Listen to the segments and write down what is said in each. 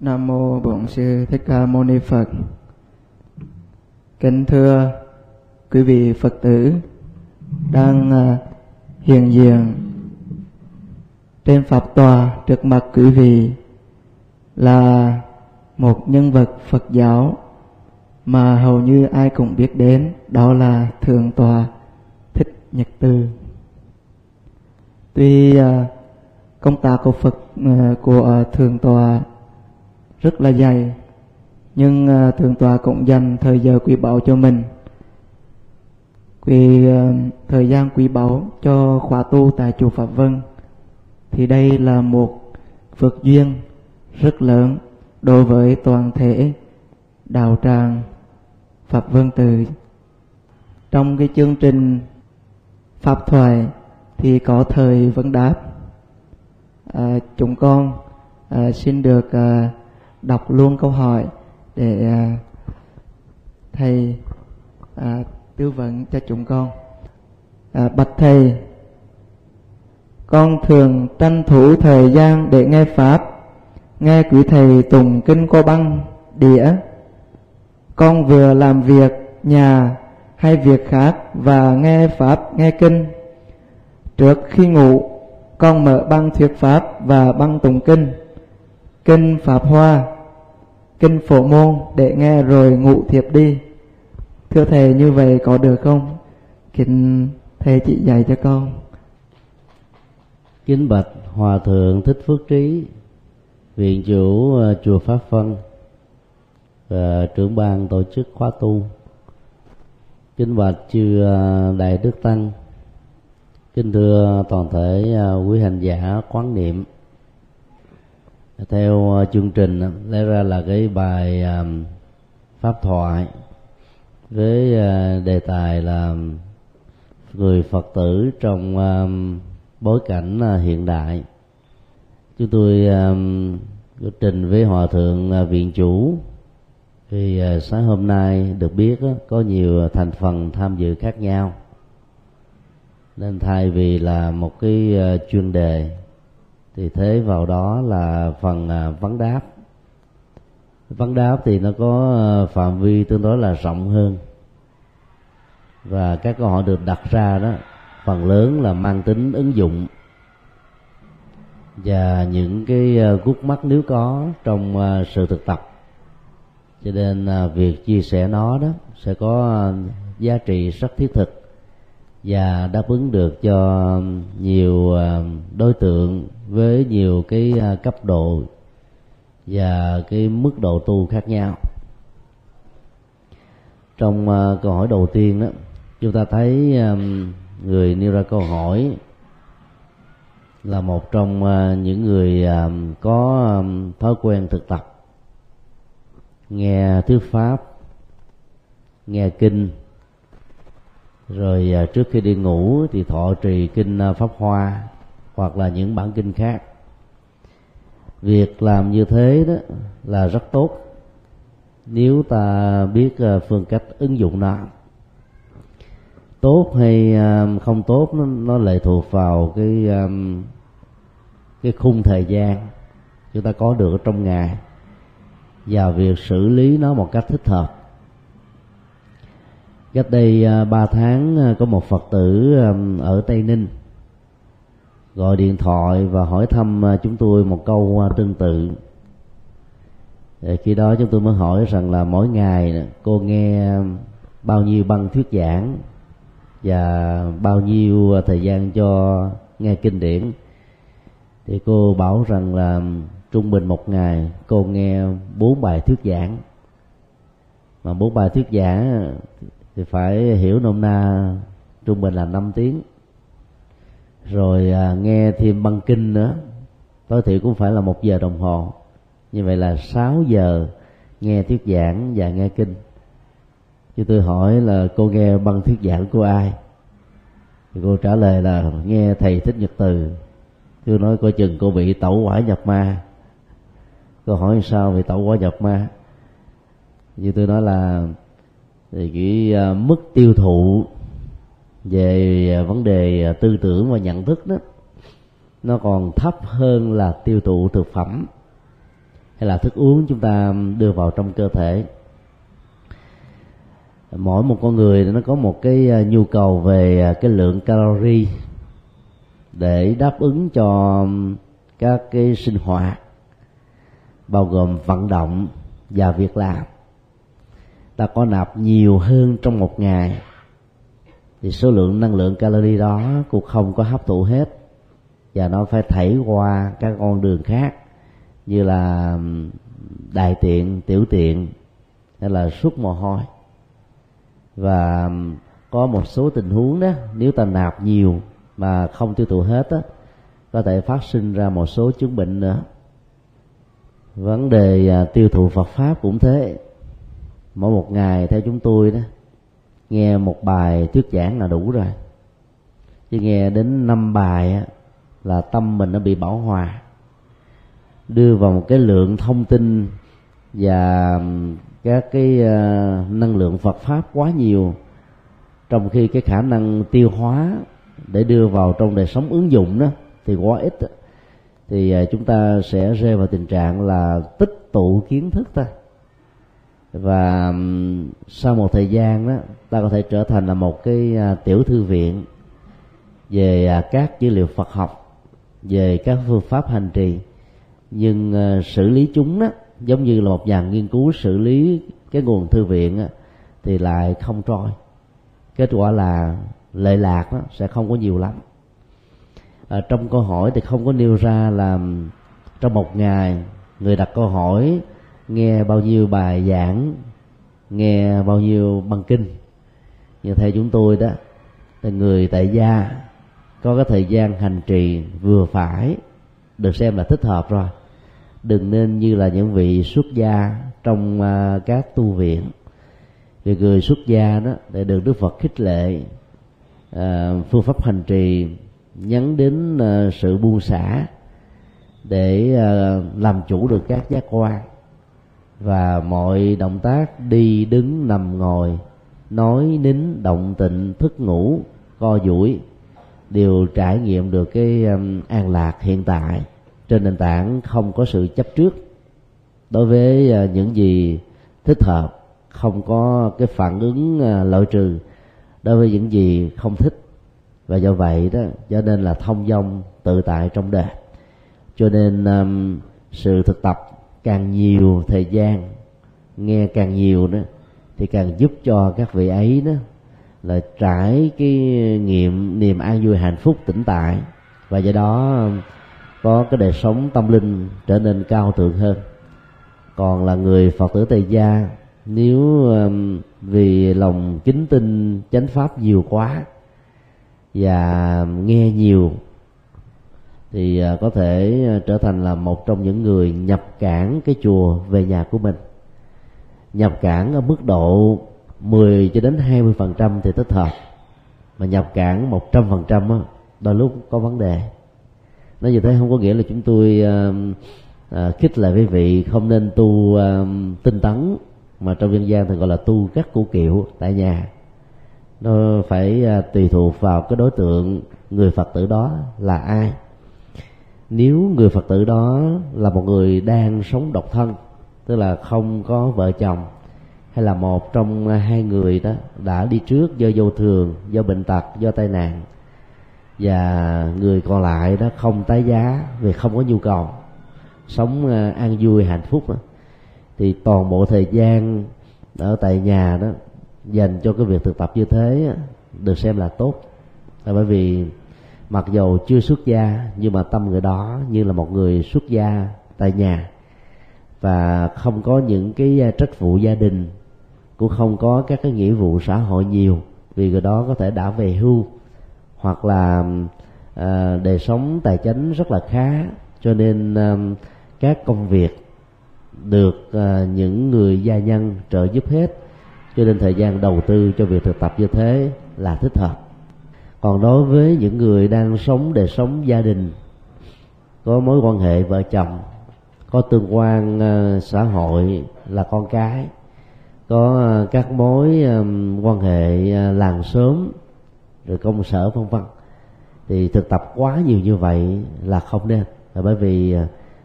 Nam mô Bổn sư Thích Ca Mâu Ni Phật. Kính thưa quý vị Phật tử đang à, hiện diện trên pháp tòa trước mặt quý vị là một nhân vật Phật giáo mà hầu như ai cũng biết đến, đó là thượng tọa thích nhật từ tuy à, công tác của phật à, của thượng tọa rất là dày nhưng uh, thượng tọa cũng dành thời giờ quý báu cho mình vì uh, à, thời gian quý báu cho khóa tu tại chùa pháp vân thì đây là một phước duyên rất lớn đối với toàn thể đạo tràng Pháp Vân Từ. Trong cái chương trình Pháp Thoại thì có thời vấn đáp. À, chúng con à, xin được à, đọc luôn câu hỏi để à, thầy à, tư vấn cho chúng con. À, bạch thầy, con thường tranh thủ thời gian để nghe pháp, nghe quý thầy tùng kinh cô băng đĩa. Con vừa làm việc nhà hay việc khác và nghe pháp nghe kinh. Trước khi ngủ con mở băng thuyết pháp và băng tụng kinh kinh pháp hoa, kinh phổ môn để nghe rồi ngủ thiệp đi. Thưa thầy, như vậy có được không? Kính thầy chỉ dạy cho con. Kính bạch hòa thượng thích phước trí, viện chủ ờ, chùa pháp vân và ờ, trưởng ban tổ chức khóa tu. Kính bạch chư ờ, đại đức tăng, kính thưa toàn thể quý hành giả quán niệm theo ờ, chương trình ờ, lẽ ra là cái bài ờ, pháp thoại với đề tài là người phật tử trong bối cảnh hiện đại. Chúng tôi trình với hòa thượng viện chủ. Thì sáng hôm nay được biết có nhiều thành phần tham dự khác nhau. Nên thay vì là một cái chuyên đề thì thế vào đó là phần à, vấn đáp. Vấn đáp thì nó có à, phạm vi tương đối là rộng hơn. Và các câu hỏi được đặt ra đó, phần lớn là mang tính ứng dụng. Và những cái à, gút mắt nếu có trong sự thực tập. Cho nên việc chia sẻ nó đó sẽ có giá trị rất thiết thực và đáp ứng được cho nhiều à, đối tượng với nhiều cái à, cấp độ và cái mức độ tu khác nhau. Trong à, câu hỏi đầu tiên đó, chúng ta thấy người nêu ra câu hỏi là một trong những người có thói quen thực tập, nghe thuyết pháp, nghe kinh rồi à, trước khi đi ngủ thì thọ trì kinh à, pháp hoa hoặc là những bản kinh khác. Việc làm như thế đó là rất tốt. Nếu ta biết à, phương cách ứng dụng nó tốt hay không tốt nó, nó lệ thuộc vào cái cái khung thời gian chúng ta có được trong ngày và việc xử lý nó một cách thích hợp cách đây à, ba tháng à, có một phật tử à, ở tây ninh gọi điện thoại và hỏi thăm chúng tôi một câu tương tự. Khi đó chúng tôi mới hỏi rằng là mỗi ngày cô nghe bao nhiêu băng thuyết giảng và bao nhiêu thời gian cho nghe kinh điển. Thì cô bảo rằng là trung bình một ngày cô nghe bốn bài thuyết giảng. Mà bốn bài thuyết giảng thì phải hiểu nôm na trung bình là 5 tiếng. Rồi à, nghe thêm băng kinh nữa. Tối thiểu cũng phải là một giờ đồng hồ. Như vậy là 6 giờ nghe thuyết giảng và nghe kinh. Chứ tôi hỏi là cô nghe băng thuyết giảng của ai? Thì cô trả lời là nghe thầy thích nhật từ. Tôi nói coi chừng cô bị tẩu quả nhập ma. Cô hỏi sao về tẩu quả nhập ma? Như tôi nói là thì cái à, mức tiêu thụ về à, vấn đề à, tư tưởng và nhận thức đó, nó còn thấp hơn là tiêu thụ thực phẩm hay là thức uống chúng ta đưa vào trong cơ thể. Mỗi một con người nó có một cái nhu cầu về cái lượng calorie để đáp ứng cho các cái sinh hoạt, bao gồm vận động và việc làm ta có nạp nhiều hơn trong một ngày. Thì số lượng năng lượng calorie đó, cũng không có hấp thụ hết. Và nó phải thảy qua các con đường khác, như là đại tiện, tiểu tiện, hay là suốt mồ hôi. Và có một số tình huống đó, nếu ta nạp nhiều mà không tiêu thụ hết á, có thể phát sinh ra một số chứng bệnh nữa. Vấn đề à, tiêu thụ Phật pháp cũng thế mỗi một ngày theo chúng tôi đó nghe một bài thuyết giảng là đủ rồi. Chứ nghe đến năm bài á, là tâm mình nó bị bảo hòa. Đưa vào một cái lượng thông tin và các cái uh, năng lượng Phật pháp quá nhiều trong khi cái khả năng tiêu hóa để đưa vào trong đời sống ứng dụng đó thì quá ít thì uh, chúng ta sẽ rơi vào tình trạng là tích tụ kiến thức ta và sau một thời gian đó ta có thể trở thành là một cái à, tiểu thư viện về à, các dữ liệu Phật học về các phương pháp hành trì. Nhưng à, xử lý chúng đó giống như là một nhà nghiên cứu xử lý cái nguồn thư viện á, thì lại không trôi. Kết quả là lệ lạc đó sẽ không có nhiều lắm. À, trong câu hỏi thì không có nêu ra là trong một ngày người đặt câu hỏi nghe bao nhiêu bài giảng, nghe bao nhiêu băng kinh. Như theo chúng tôi đó, là người tại gia, có cái thời gian hành trì vừa phải, được xem là thích hợp rồi. Đừng nên như là những vị xuất gia trong à, các tu viện. Vì người xuất gia đó, để được đức phật khích lệ à, phương pháp hành trì nhấn đến à, sự buông xả, để làm chủ được các giác quan và mọi động tác đi đứng nằm ngồi nói nín động tịnh thức ngủ co duỗi đều trải nghiệm được cái um, an lạc hiện tại. Trên nền tảng không có sự chấp trước. Đối với à, những gì thích hợp không có cái phản ứng à, loại trừ. Đối với những gì không thích và do vậy đó cho nên là thông dong tự tại trong đời cho nên um, sự thực tập càng nhiều thời gian, nghe càng nhiều đó, thì càng giúp cho các vị ấy đó là trải cái nghiệm, niềm an vui hạnh phúc tĩnh tại. Và do đó, có cái đời sống tâm linh trở nên cao thượng hơn. Còn là người phật tử tây gia, nếu um, vì lòng kính tin chánh pháp nhiều quá và um, nghe nhiều thì à, có thể à, trở thành là một trong những người nhập cản cái chùa về nhà của mình. Nhập cản ở mức độ 10 cho đến 20 phần trăm thì thích hợp mà nhập cản 100 phần trăm đôi lúc có vấn đề. Nói như thế không có nghĩa là chúng tôi uh, uh, khích lại quý vị không nên tu uh, tinh tấn mà trong dân gian thì gọi là tu các củ kiệu tại nhà. Nó phải uh, tùy thuộc vào cái đối tượng người phật tử đó là ai nếu người phật tử đó là một người đang sống độc thân, tức là không có vợ chồng, hay là một trong hai người đó đã đi trước do vô thường, do bệnh tật, do tai nạn, và người còn lại đó không tái giá vì không có nhu cầu, sống ờ, an vui, hạnh phúc đó. thì toàn bộ thời gian ở tại nhà đó dành cho cái việc thực tập như thế được xem là tốt là bởi vì mặc dù chưa xuất gia nhưng mà tâm người đó như là một người xuất gia tại nhà. Và không có những cái à, trách vụ gia đình cũng không có các cái nghĩa vụ xã hội nhiều vì người đó có thể đã về hưu. Hoặc là à, đời sống tài chính rất là khá cho nên à, các công việc được à, những người gia nhân trợ giúp hết. Cho nên thời gian đầu tư cho việc thực tập như thế là thích hợp còn đối với những người đang sống đời sống gia đình, có mối quan hệ vợ chồng, có tương quan ờ, xã hội là con cái, có ờ, các mối quan hệ ờ, làng xóm, rồi công sở, vân vân, thì thực tập quá nhiều như vậy là không nên. Là bởi vì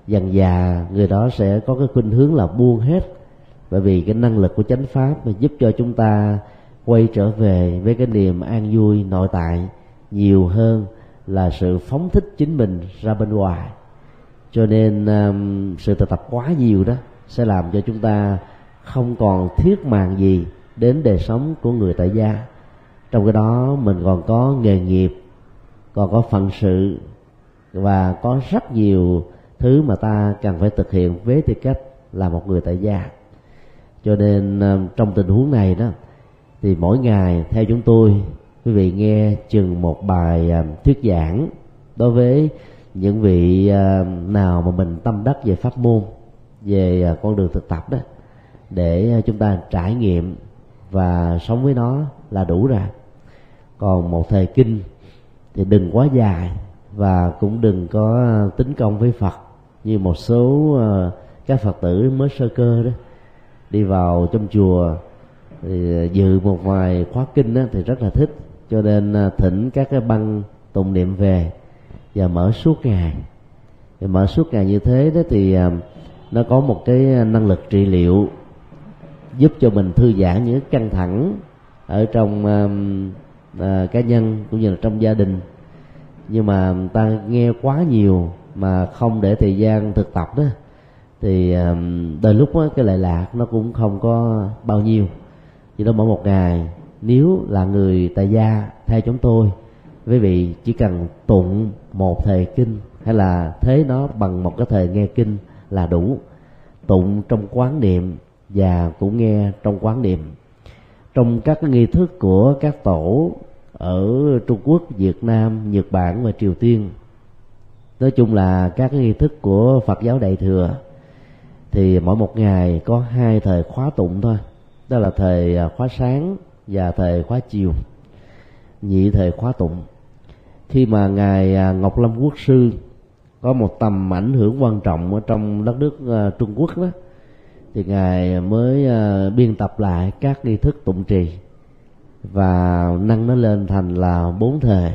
dần già người đó sẽ có cái khuynh hướng là buông hết, bởi vì cái năng lực của chánh pháp mà giúp cho chúng ta quay trở về với cái niềm an vui nội tại nhiều hơn là sự phóng thích chính mình ra bên ngoài. Cho nên um, sự thực tập quá nhiều đó sẽ làm cho chúng ta không còn thiết màng gì đến đời sống của người tại gia. Trong cái đó mình còn có nghề nghiệp còn có phận sự và có rất nhiều thứ mà ta cần phải thực hiện với tư cách là một người tại gia. Cho nên um, trong tình huống này đó thì mỗi ngày, theo chúng tôi, quý vị nghe chừng một bài à, thuyết giảng đối với những vị à, nào mà mình tâm đắc về pháp môn, về à, con đường thực tập đó, để chúng ta trải nghiệm và sống với nó là đủ rồi. Còn một thời kinh thì đừng quá dài và cũng đừng có tính công với phật, như một số các phật tử mới sơ cơ đó, đi vào trong chùa thì ờ, dự một vài khóa kinh đó, thì rất là thích. Cho nên ờ, thỉnh các cái băng tụng niệm về và mở suốt ngày. Thì mở suốt ngày như thế đó thì ờ, nó có một cái năng lực trị liệu giúp cho mình thư giãn những căng thẳng ở trong uh, uh, cá nhân cũng như là trong gia đình. Nhưng mà ta nghe quá nhiều mà không để thời gian thực tập đó thì đôi lúc đó, cái lệ lạc nó cũng không có bao nhiêu thì tôi mỗi một ngày nếu là người tại gia theo chúng tôi quý vị chỉ cần tụng một thời kinh hay là thế nó bằng một cái thời nghe kinh là đủ. Tụng trong quán niệm và cũng nghe trong quán niệm. Trong các cái nghi thức của các tổ ở Trung Quốc, Việt Nam, Nhật Bản và Triều Tiên nói chung là các cái nghi thức của Phật giáo Đại thừa thì mỗi một ngày có hai thời khóa tụng thôi đó là thời à, khóa sáng và thời khóa chiều, nhị thời khóa tụng. Khi mà ngài à, ngọc lâm quốc sư có một tầm ảnh hưởng quan trọng ở trong đất nước à, trung quốc đó, thì ngài mới biên tập lại các nghi thức tụng trì và nâng nó lên thành là bốn thời.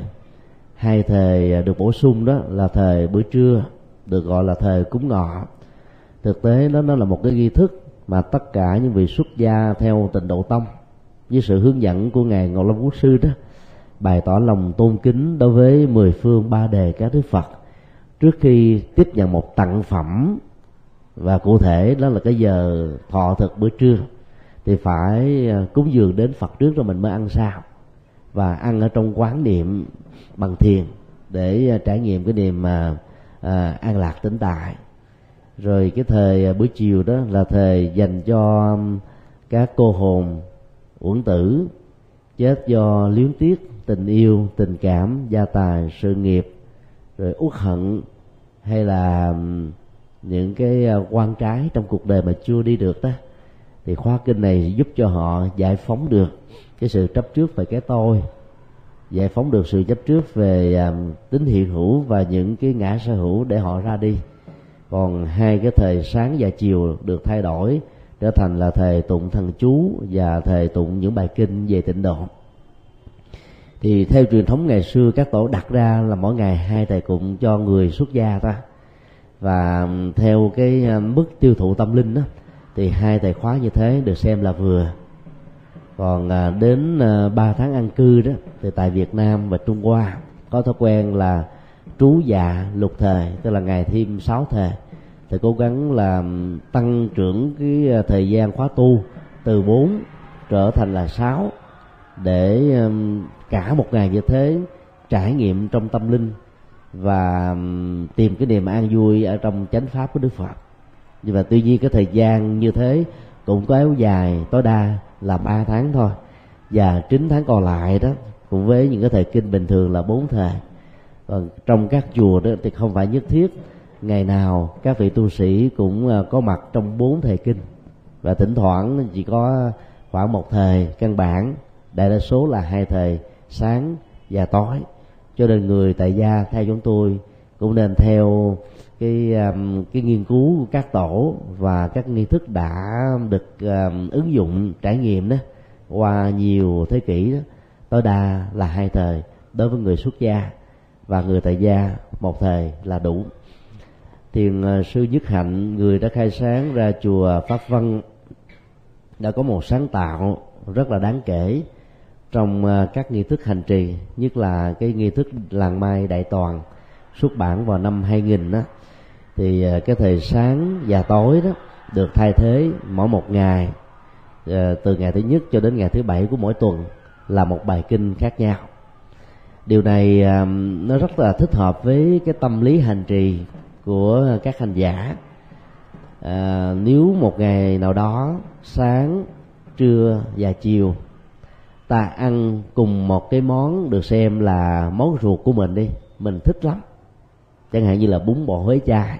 Hai thời được bổ sung đó là thời bữa trưa, được gọi là thời cúng ngọ. Thực tế đó, nó là một cái nghi thức mà tất cả những vị xuất gia theo tịnh độ tông với sự hướng dẫn của ngài ngọc long quốc sư đó bày tỏ lòng tôn kính đối với mười phương ba đề các đức phật. Trước khi tiếp nhận một tặng phẩm và cụ thể đó là cái giờ thọ thực bữa trưa thì phải à, cúng dường đến phật trước rồi mình mới ăn sao và ăn ở trong quán niệm bằng thiền để à, trải nghiệm cái niềm mà à, an lạc tĩnh tại rồi cái thời à, buổi chiều đó là thời dành cho um, các cô hồn uẩn tử chết do liếm tiếc tình yêu tình cảm gia tài sự nghiệp rồi uất hận hay là um, những cái à, quan trái trong cuộc đời mà chưa đi được đó thì khóa kinh này giúp cho họ giải phóng được cái sự chấp trước về cái tôi giải phóng được sự chấp trước về à, um, tính hiện hữu và những cái ngã sở hữu để họ ra đi còn hai cái thời sáng và chiều được thay đổi trở thành là thời tụng thần chú và thời tụng những bài kinh về tịnh độ. Thì theo truyền thống ngày xưa các tổ đặt ra là mỗi ngày hai thầy cụng cho người xuất gia ta. Và theo cái à, mức tiêu thụ tâm linh đó thì hai thầy khóa như thế được xem là vừa. Còn à, đến à, ba tháng ăn cư đó thì tại Việt Nam và Trung Hoa có thói quen là trú dạ lục thời tức là ngày thêm sáu thời thì cố gắng là tăng trưởng cái ờ, thời gian khóa tu từ 4 trở thành là 6 để cả một ngày như thế trải nghiệm trong tâm linh và tìm cái niềm an vui ở trong chánh pháp của Đức Phật. Nhưng mà tuy nhiên cái thời gian như thế cũng có kéo dài tối đa là 3 tháng thôi và 9 tháng còn lại đó, cùng với những cái thời kinh bình thường là bốn thời còn trong các chùa đó thì không phải nhất thiết. Ngày nào các vị tu sĩ cũng ờ, có mặt trong bốn thời kinh. Và thỉnh thoảng chỉ có khoảng một thời căn bản đại đa số là hai thời sáng và tối. Cho nên người tại gia theo chúng tôi cũng nên theo cái cái nghiên cứu của các tổ và các nghi thức đã được um, ứng dụng trải nghiệm đó qua nhiều thế kỷ đó. Tối đa là hai thời đối với người xuất gia và người tại gia một thời là đủ. Thiền ờ, sư nhất hạnh, người đã khai sáng ra chùa pháp văn, đã có một sáng tạo rất là đáng kể trong ờ, các nghi thức hành trì, nhất là cái nghi thức làng mai đại toàn, xuất bản vào năm 2000 đó thì ờ, cái thời sáng và tối đó được thay thế mỗi một ngày từ ngày thứ nhất cho đến ngày thứ bảy của mỗi tuần là một bài kinh khác nhau điều này um, nó rất là thích hợp với cái tâm lý hành trì của các hành giả. À, nếu một ngày nào đó sáng trưa và chiều ta ăn cùng một cái món được xem là món ruột của mình đi mình thích lắm. Chẳng hạn như là bún bò huế chai.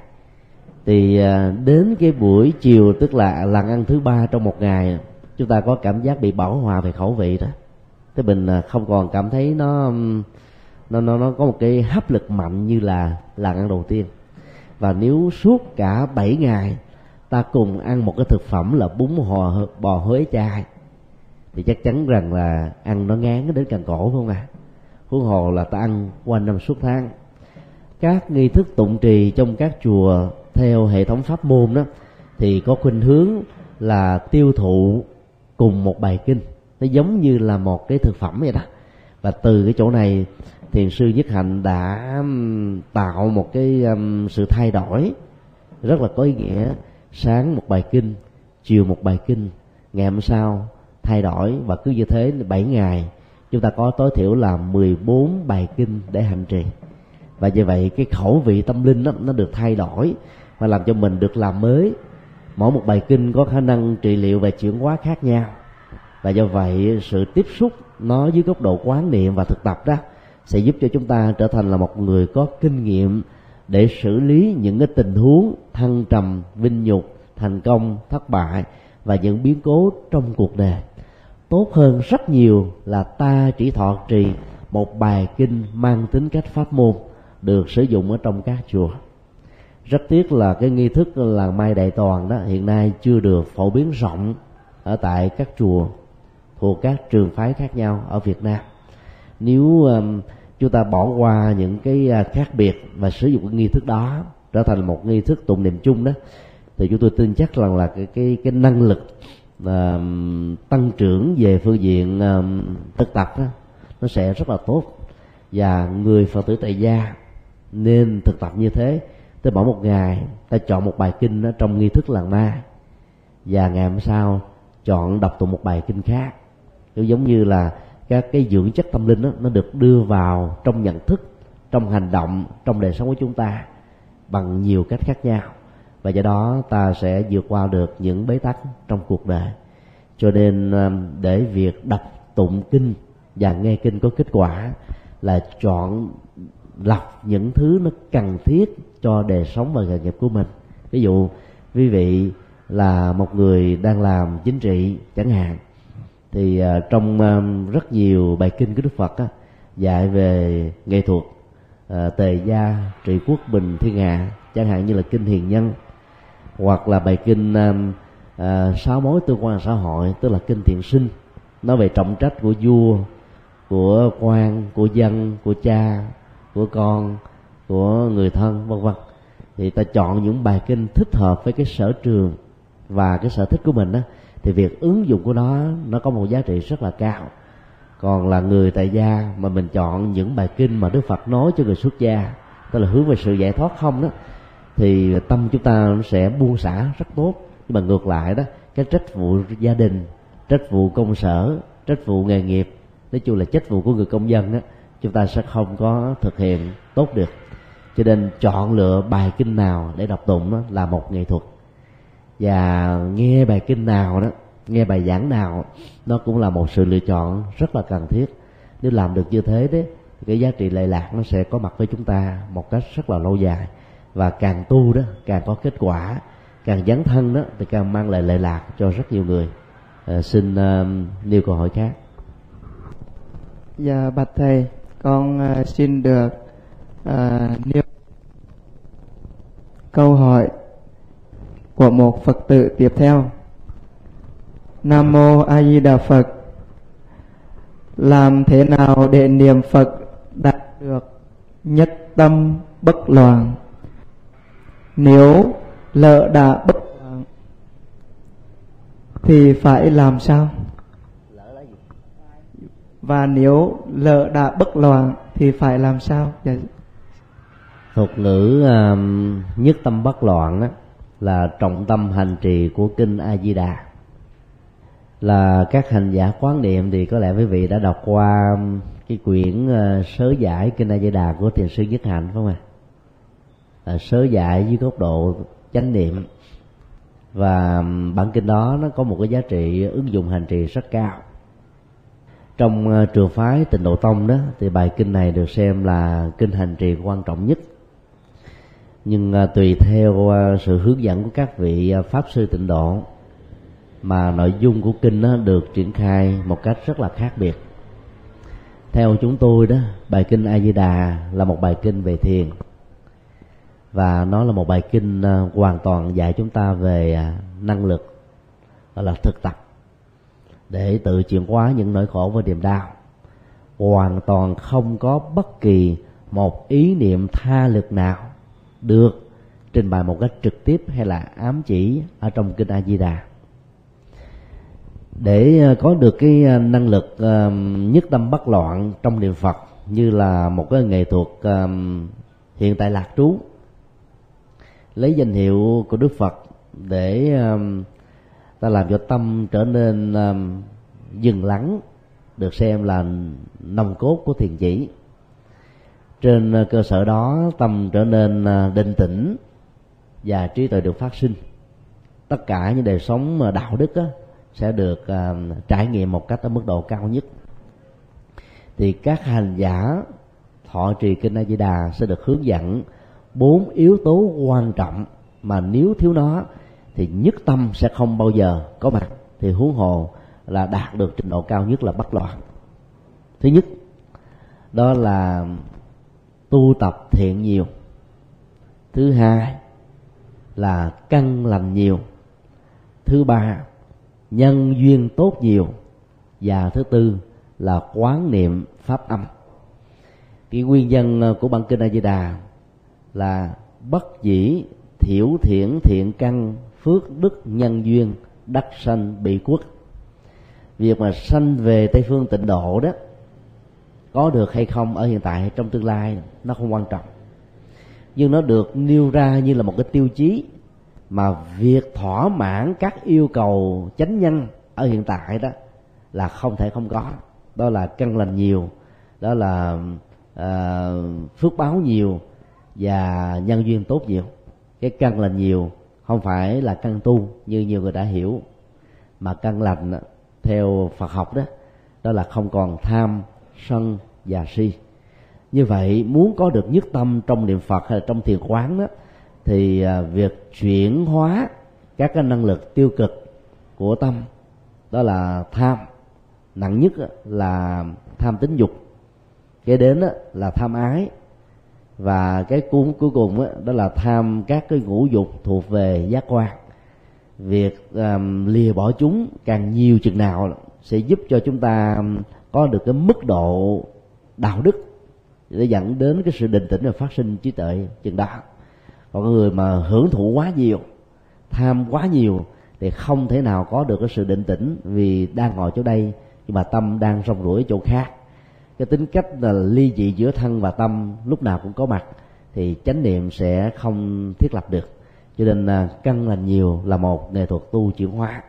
Thì à, đến cái buổi chiều tức là lần ăn thứ ba trong một ngày chúng ta có cảm giác bị bảo hòa về khẩu vị đó thế mình à, không còn cảm thấy nó nó nó nó có một cái hấp lực mạnh như là lần ăn đầu tiên. Và nếu suốt cả 7 ngày ta cùng ăn một cái thực phẩm là bún hò bò huế chai, thì chắc chắn rằng là ăn nó ngán đến càng cổ, phải không à huống hồ là ta ăn qua năm suốt tháng. Các nghi thức tụng trì trong các chùa theo hệ thống pháp môn đó thì có khuynh hướng là tiêu thụ cùng một bài kinh nó giống như là một cái thực phẩm vậy đó. Và từ cái chỗ này thiền sư nhất hạnh đã tạo một cái um, sự thay đổi rất là có ý nghĩa. Sáng một bài kinh chiều một bài kinh ngày hôm sau thay đổi và cứ như thế 7 ngày. Chúng ta có tối thiểu là 14 bài kinh để hành trì. Và như vậy cái khẩu vị tâm linh đó, nó được thay đổi và làm cho mình được làm mới. Mỗi một bài kinh có khả năng trị liệu và chuyển hóa khác nhau và do vậy, sự tiếp xúc nó dưới góc độ quán niệm và thực tập đó sẽ giúp cho chúng ta trở thành là một người có kinh nghiệm để xử lý những cái tình huống thăng trầm, vinh nhục, thành công, thất bại và những biến cố trong cuộc đời. Tốt hơn rất nhiều là ta chỉ thọ trì một bài kinh mang tính cách pháp môn được sử dụng ở trong các chùa. Rất tiếc là cái nghi thức làng mai đại toàn đó hiện nay chưa được phổ biến rộng ở tại các chùa thuộc các trường phái khác nhau ở Việt Nam. Nếu um, chúng ta bỏ qua những cái à, khác biệt và sử dụng cái nghi thức đó trở thành một nghi thức tụng niệm chung đó thì chúng tôi tin chắc rằng là cái cái cái năng lực uh, tăng trưởng về phương diện um, thực tập đó, nó sẽ rất là tốt. Và người phật tử tại gia nên thực tập như thế. Tới mỗi một ngày ta chọn một bài kinh đó trong nghi thức làng ma. Và ngày hôm sau chọn đọc tụng một bài kinh khác giống như là các cái dưỡng chất tâm linh đó, nó được đưa vào trong nhận thức trong hành động trong đời sống của chúng ta bằng nhiều cách khác nhau. Và do đó ta sẽ vượt qua được những bế tắc trong cuộc đời. Cho nên à, để việc đọc tụng kinh và nghe kinh có kết quả là chọn lọc những thứ nó cần thiết cho đời sống và nghề nghiệp của mình. Ví dụ quý vị là một người đang làm chính trị chẳng hạn thì uh, trong uh, rất nhiều bài kinh của đức phật á, dạy về nghệ thuật uh, tề gia trị quốc bình thiên hạ chẳng hạn như là kinh hiền nhân hoặc là bài kinh uh, uh, sáu mối tương quan xã hội tức là kinh thiện sinh. Nói về trọng trách của vua của quan của dân của cha của con của người thân vân vân. Thì ta chọn những bài kinh thích hợp với cái sở trường và cái sở thích của mình đó thì việc ứng dụng của nó nó có một giá trị rất là cao. Còn là người tại gia mà mình chọn những bài kinh mà đức phật nói cho người xuất gia, tức là hướng về sự giải thoát không đó, thì tâm chúng ta nó sẽ buông xả rất tốt. Nhưng mà ngược lại đó, cái trách vụ gia đình, trách vụ công sở, trách vụ nghề nghiệp, nói chung là trách vụ của người công dân đó, chúng ta sẽ không có thực hiện tốt được. Cho nên chọn lựa bài kinh nào để đọc tụng đó là một nghệ thuật và nghe bài kinh nào đó nghe bài giảng nào nó cũng là một sự lựa chọn rất là cần thiết. Nếu làm được như thế đấy cái giá trị lệ lạc nó sẽ có mặt với chúng ta một cách rất là lâu dài. Và càng tu đó càng có kết quả càng dấn thân đó thì càng mang lại lệ lạc cho rất nhiều người. À, xin uh, nêu câu hỏi khác. Dạ bạch thầy con uh, xin được uh, nêu câu hỏi của một Phật tử tiếp theo. Nam mô A Di Đà Phật. Làm thế nào để niệm Phật đạt được nhất tâm bất loạn? nếu lỡ đã bất loạn thì phải làm sao và nếu lỡ đã bất loạn thì phải làm sao dạ. thuật ngữ um, nhất tâm bất loạn đó là trọng tâm hành trì của kinh a di đà là các hành giả quán niệm thì có lẽ quý vị đã đọc qua um, cái quyển ờ, sớ giải kinh a di đà của thiền sư nhất hạnh, phải không ạ? À? sớ giải dưới góc độ chánh niệm. Và um, bản kinh đó nó có một cái giá trị ứng dụng hành trì rất cao. Trong ờ, trường phái tịnh độ tông đó thì bài kinh này được xem là kinh hành trì quan trọng nhất nhưng à, tùy theo à, sự hướng dẫn của các vị à, pháp sư tịnh độ, mà nội dung của kinh nó được triển khai một cách rất là khác biệt. Theo chúng tôi đó, bài kinh a di đà là một bài kinh về thiền. Và nó là một bài kinh hoàn toàn dạy chúng ta về năng lực, gọi là thực tập, để tự chuyển hóa những nỗi khổ và niềm đau. Hoàn toàn không có bất kỳ một ý niệm tha lực nào được trình bày một cách trực tiếp hay là ám chỉ ở trong kinh A Di Đà để ờ, có được cái ờ, năng lực ờ, nhất tâm bất loạn trong niệm Phật như là một cái nghệ thuật hiện tại lạc trú, lấy danh hiệu của Đức Phật để ta làm cho tâm trở nên dừng lắng, được xem là nòng cốt của thiền chỉ trên ờ, cơ sở đó tâm trở nên ờ, định tĩnh và trí tuệ được phát sinh. Tất cả những đời sống ờ, đạo đức á, sẽ được uh, trải nghiệm một cách ở mức độ cao nhất. Thì các hành giả thọ trì kinh A Di Đà sẽ được hướng dẫn bốn yếu tố quan trọng mà nếu thiếu nó thì nhất tâm sẽ không bao giờ có mặt. Thì huống hồ là đạt được trình độ cao nhất là bất loạn. Thứ nhất đó là tu tập thiện nhiều. Thứ hai là căn lành nhiều. Thứ ba, nhân duyên tốt nhiều. Và thứ tư là quán niệm pháp âm. Cái nguyên nhân ờ, của bản kinh A Di Đà là bất dĩ thiểu thiện thiện căn phước đức nhân duyên đắc sanh bị quốc việc mà sanh về tây phương tịnh độ đó có được hay không ở hiện tại trong tương lai nó không quan trọng. Nhưng nó được nêu ra như là một cái tiêu chí mà việc thỏa mãn các yêu cầu chánh nhân ở hiện tại đó là không thể không có. Đó là căn lành nhiều đó là uh, phước báo nhiều và nhân duyên tốt nhiều. Cái căn lành nhiều không phải là căn tu như nhiều người đã hiểu mà căn lành theo Phật học đó đó là không còn tham sân và si. Như vậy muốn có được nhất tâm trong niệm Phật hay là trong thiền quán đó thì à, việc chuyển hóa các cái năng lực tiêu cực của tâm đó là tham. Nặng nhất là tham tính dục. Kế đến là tham ái. Và cái cuốn cuối cùng đó là tham các cái ngũ dục thuộc về giác quan. Việc um, lìa bỏ chúng càng nhiều chừng nào sẽ giúp cho chúng ta à, có được cái mức độ đạo đức để dẫn đến cái sự định tĩnh và phát sinh trí tuệ chừng đó. Còn người mà hưởng thụ quá nhiều, tham quá nhiều thì không thể nào có được cái sự định tĩnh vì đang ngồi chỗ đây nhưng mà tâm đang rong ruổi chỗ khác. Cái tính cách là ly dị giữa thân và tâm lúc nào cũng có mặt thì chánh niệm sẽ không thiết lập được. Cho nên là căn lành nhiều là một nghệ thuật tu chuyển hóa.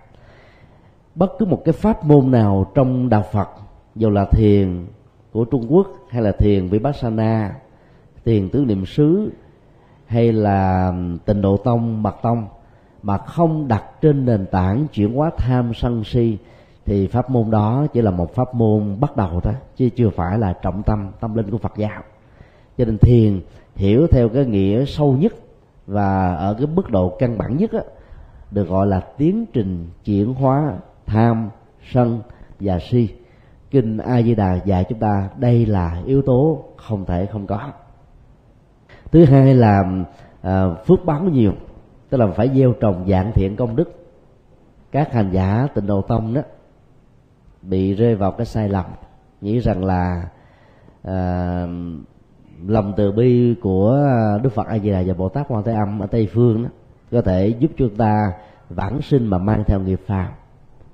Bất cứ một cái pháp môn nào trong đạo phật, dù là thiền của trung quốc hay là thiền vipassana thiền tứ niệm xứ hay là tịnh độ tông mật tông mà không đặt trên nền tảng chuyển hóa tham sân si thì pháp môn đó chỉ là một pháp môn bắt đầu thôi chứ chưa phải là trọng tâm tâm linh của phật giáo. Cho nên thiền hiểu theo cái nghĩa sâu nhất và ở cái mức độ căn bản nhất á, được gọi là tiến trình chuyển hóa tham sân và si kinh a di đà dạy chúng ta đây là yếu tố không thể không có. Thứ hai là à, phước báo nhiều tức là phải gieo trồng dạng thiện công đức. Các hành giả tịnh độ tông đó bị rơi vào cái sai lầm nghĩ rằng là à, lòng từ bi của đức phật a di đà và bồ tát quan thế âm ở tây phương đó có thể giúp chúng ta vãng sinh mà mang theo nghiệp phàm.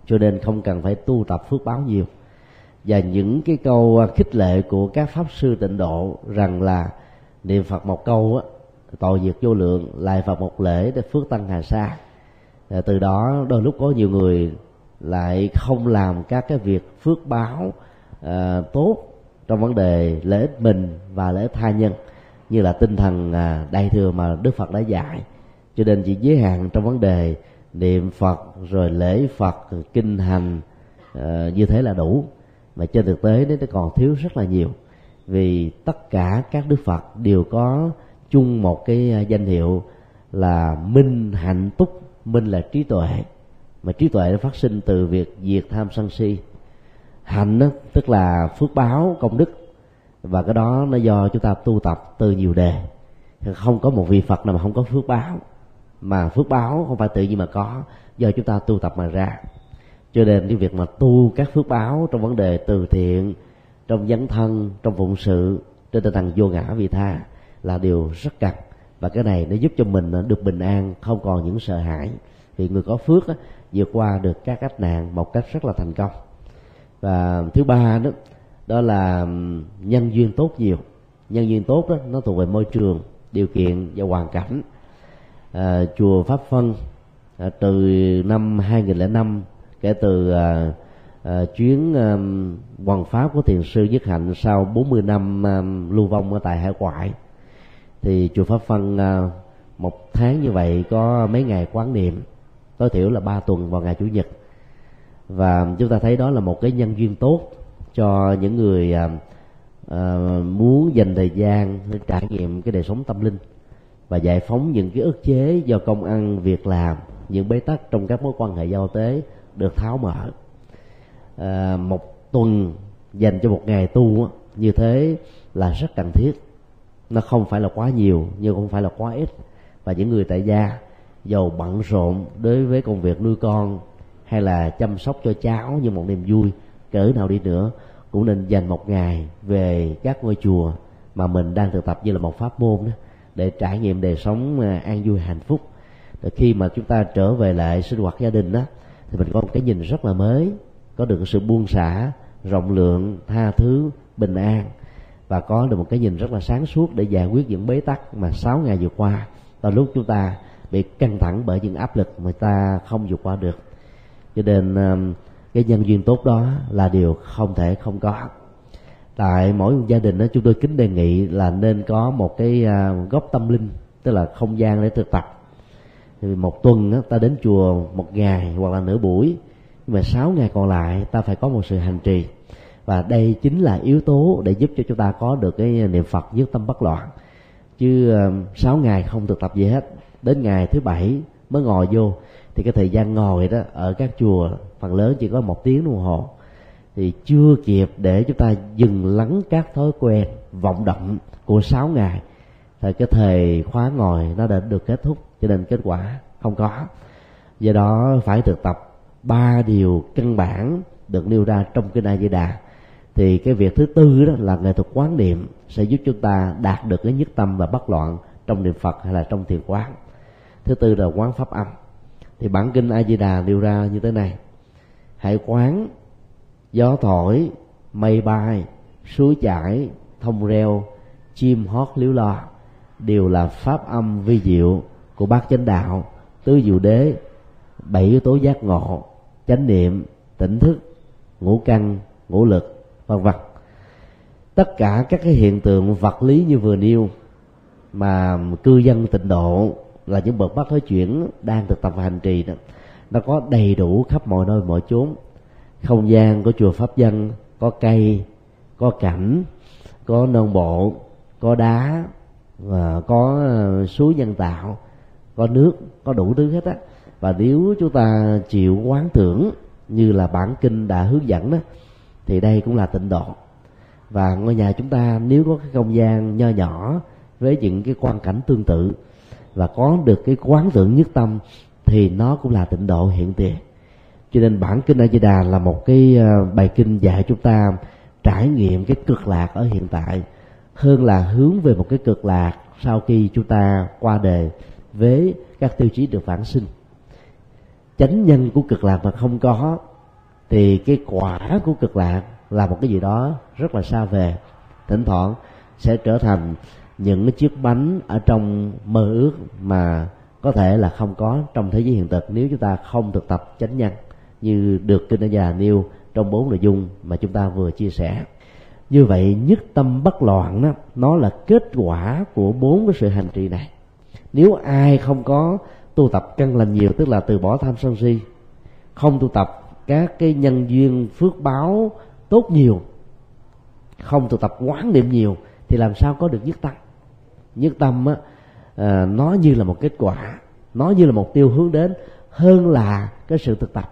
Cho nên không cần phải tu tập phước báo nhiều và những cái câu à, khích lệ của các pháp sư tịnh độ rằng là niệm phật một câu á tội diệt vô lượng lại phật một lễ để phước tăng hà sa. À, từ đó đôi lúc có nhiều người lại không làm các cái việc phước báo uh, tốt trong vấn đề lễ ích mình và lễ tha nhân như là tinh thần uh, đại thừa mà đức phật đã dạy. Cho nên chỉ giới hạn trong vấn đề niệm phật rồi lễ phật kinh hành uh, như thế là đủ mà trên thực tế nó còn thiếu rất là nhiều. Vì tất cả các đức phật đều có chung một cái à, danh hiệu là minh hạnh túc minh là trí tuệ. Mà trí tuệ nó phát sinh từ việc diệt tham sân si. Hạnh đó, tức là phước báo công đức. Và cái đó nó do chúng ta tu tập từ nhiều đề. Không có một vị phật nào mà không có phước báo. Mà phước báo không phải tự nhiên mà có do chúng ta tu tập mà ra cho nên cái việc mà tu các phước báo trong vấn đề từ thiện trong dấn thân trong phụng sự trên tinh thần vô ngã vị tha là điều rất cần. Và cái này nó giúp cho mình được bình an không còn những sợ hãi. Vì người có phước vượt qua được các cách nạn một cách rất là thành công. Và thứ ba đó đó là nhân duyên tốt nhiều. Nhân duyên tốt đó nó thuộc về môi trường điều kiện và hoàn cảnh. À, chùa pháp phân à, từ năm 2005 kể từ à, à, chuyến à, hoàn pháp của thiền sư nhất hạnh sau 40 năm à, lưu vong ở tại hải ngoại. Thì chùa pháp phân à, một tháng như vậy có mấy ngày quán niệm tối thiểu là ba tuần vào ngày chủ nhật. Và chúng ta thấy đó là một cái nhân duyên tốt cho những người à, à, muốn dành thời gian để trải nghiệm cái đời sống tâm linh và giải phóng những cái ức chế do công ăn việc làm những bế tắc trong các mối quan hệ giao tế được tháo mở. À, một tuần dành cho một ngày tu như thế là rất cần thiết. Nó không phải là quá nhiều nhưng không phải là quá ít. Và những người tại gia giàu bận rộn đối với công việc nuôi con hay là chăm sóc cho cháu như một niềm vui cỡ nào đi nữa cũng nên dành một ngày về các ngôi chùa mà mình đang thực tập như là một pháp môn đó để trải nghiệm đời sống à, an vui hạnh phúc. Để khi mà chúng ta trở về lại sinh hoạt gia đình đó thì mình có một cái nhìn rất là mới, có được sự buông xả, rộng lượng, tha thứ, bình an. Và có được một cái nhìn rất là sáng suốt để giải quyết những bế tắc mà sáu ngày vừa qua. Vào lúc chúng ta bị căng thẳng bởi những áp lực mà ta không vượt qua được. Cho nên um, cái nhân duyên tốt đó là điều không thể không có. Tại mỗi một gia đình đó chúng tôi kính đề nghị là nên có một cái à, góc tâm linh, tức là không gian để thực tập thì một tuần đó, ta đến chùa một ngày hoặc là nửa buổi nhưng mà sáu ngày còn lại ta phải có một sự hành trì. Và đây chính là yếu tố để giúp cho chúng ta có được cái niệm phật nhất tâm bất loạn. Chứ ờ, sáu ngày không thực tập gì hết. Đến ngày thứ bảy mới ngồi vô. Thì cái thời gian ngồi đó ở các chùa phần lớn chỉ có một tiếng đồng hồ. Thì chưa kịp để chúng ta dừng lắng các thói quen vọng động của sáu ngày thì cái thời khóa ngồi nó đã được kết thúc, cho nên kết quả không có. Do đó phải thực tập ba điều căn bản được nêu ra trong kinh A Di Đà thì cái việc thứ tư đó là nghệ thuật quán niệm sẽ giúp chúng ta đạt được cái nhất tâm và bất loạn trong niệm Phật hay là trong thiền quán. Thứ tư là quán pháp âm. Thì bản kinh a di đà nêu ra như thế này. Hãy quán gió thổi, mây bay, suối chảy, thông reo, chim hót líu lo đều là pháp âm vi diệu của bát chánh đạo. Tứ diệu đế, bảy yếu tố giác ngộ, chánh niệm, tỉnh thức, ngũ căn, ngũ lực, vân vân. Tất cả các cái hiện tượng vật lý như vừa nêu mà cư dân tịnh độ là những bậc bác nói chuyển đang thực tập và hành trì đó, nó có đầy đủ khắp mọi nơi, mọi chốn. Không gian của chùa pháp dân, có cây, có cảnh, có nông bộ, có đá và có ờ, suối nhân tạo, có nước, có đủ thứ hết á. Và nếu chúng ta chịu quán tưởng như là bản kinh đã hướng dẫn đó, thì đây cũng là tịnh độ. Và ngôi nhà chúng ta nếu có cái không gian nho nhỏ với những cái quan cảnh tương tự và có được cái quán tưởng nhất tâm, thì nó cũng là tịnh độ hiện tiền. Cho nên bản kinh A Di Đà là một cái ờ, bài kinh dạy chúng ta trải nghiệm cái cực lạc ở hiện tại hơn là hướng về một cái cực lạc sau khi chúng ta qua đề với các tiêu chí được phản sinh. Chánh nhân của cực lạc mà không có, thì cái quả của cực lạc là một cái gì đó rất là xa về thỉnh thoảng sẽ trở thành những cái chiếc bánh ở trong mơ ước mà có thể là không có trong thế giới hiện thực nếu chúng ta không thực tập chánh nhân, như được kinh gia nêu trong bốn nội dung mà chúng ta vừa chia sẻ như vậy nhất tâm bất loạn đó nó là kết quả của bốn cái sự hành trì này. Nếu ai không có tu tập căn lành nhiều tức là từ bỏ tham sân si không tu tập các cái nhân duyên phước báo tốt nhiều không tu tập quán niệm nhiều thì làm sao có được nhất tâm? Nhất tâm á à, nó như là một kết quả nó như là mục tiêu hướng đến hơn là cái sự thực tập.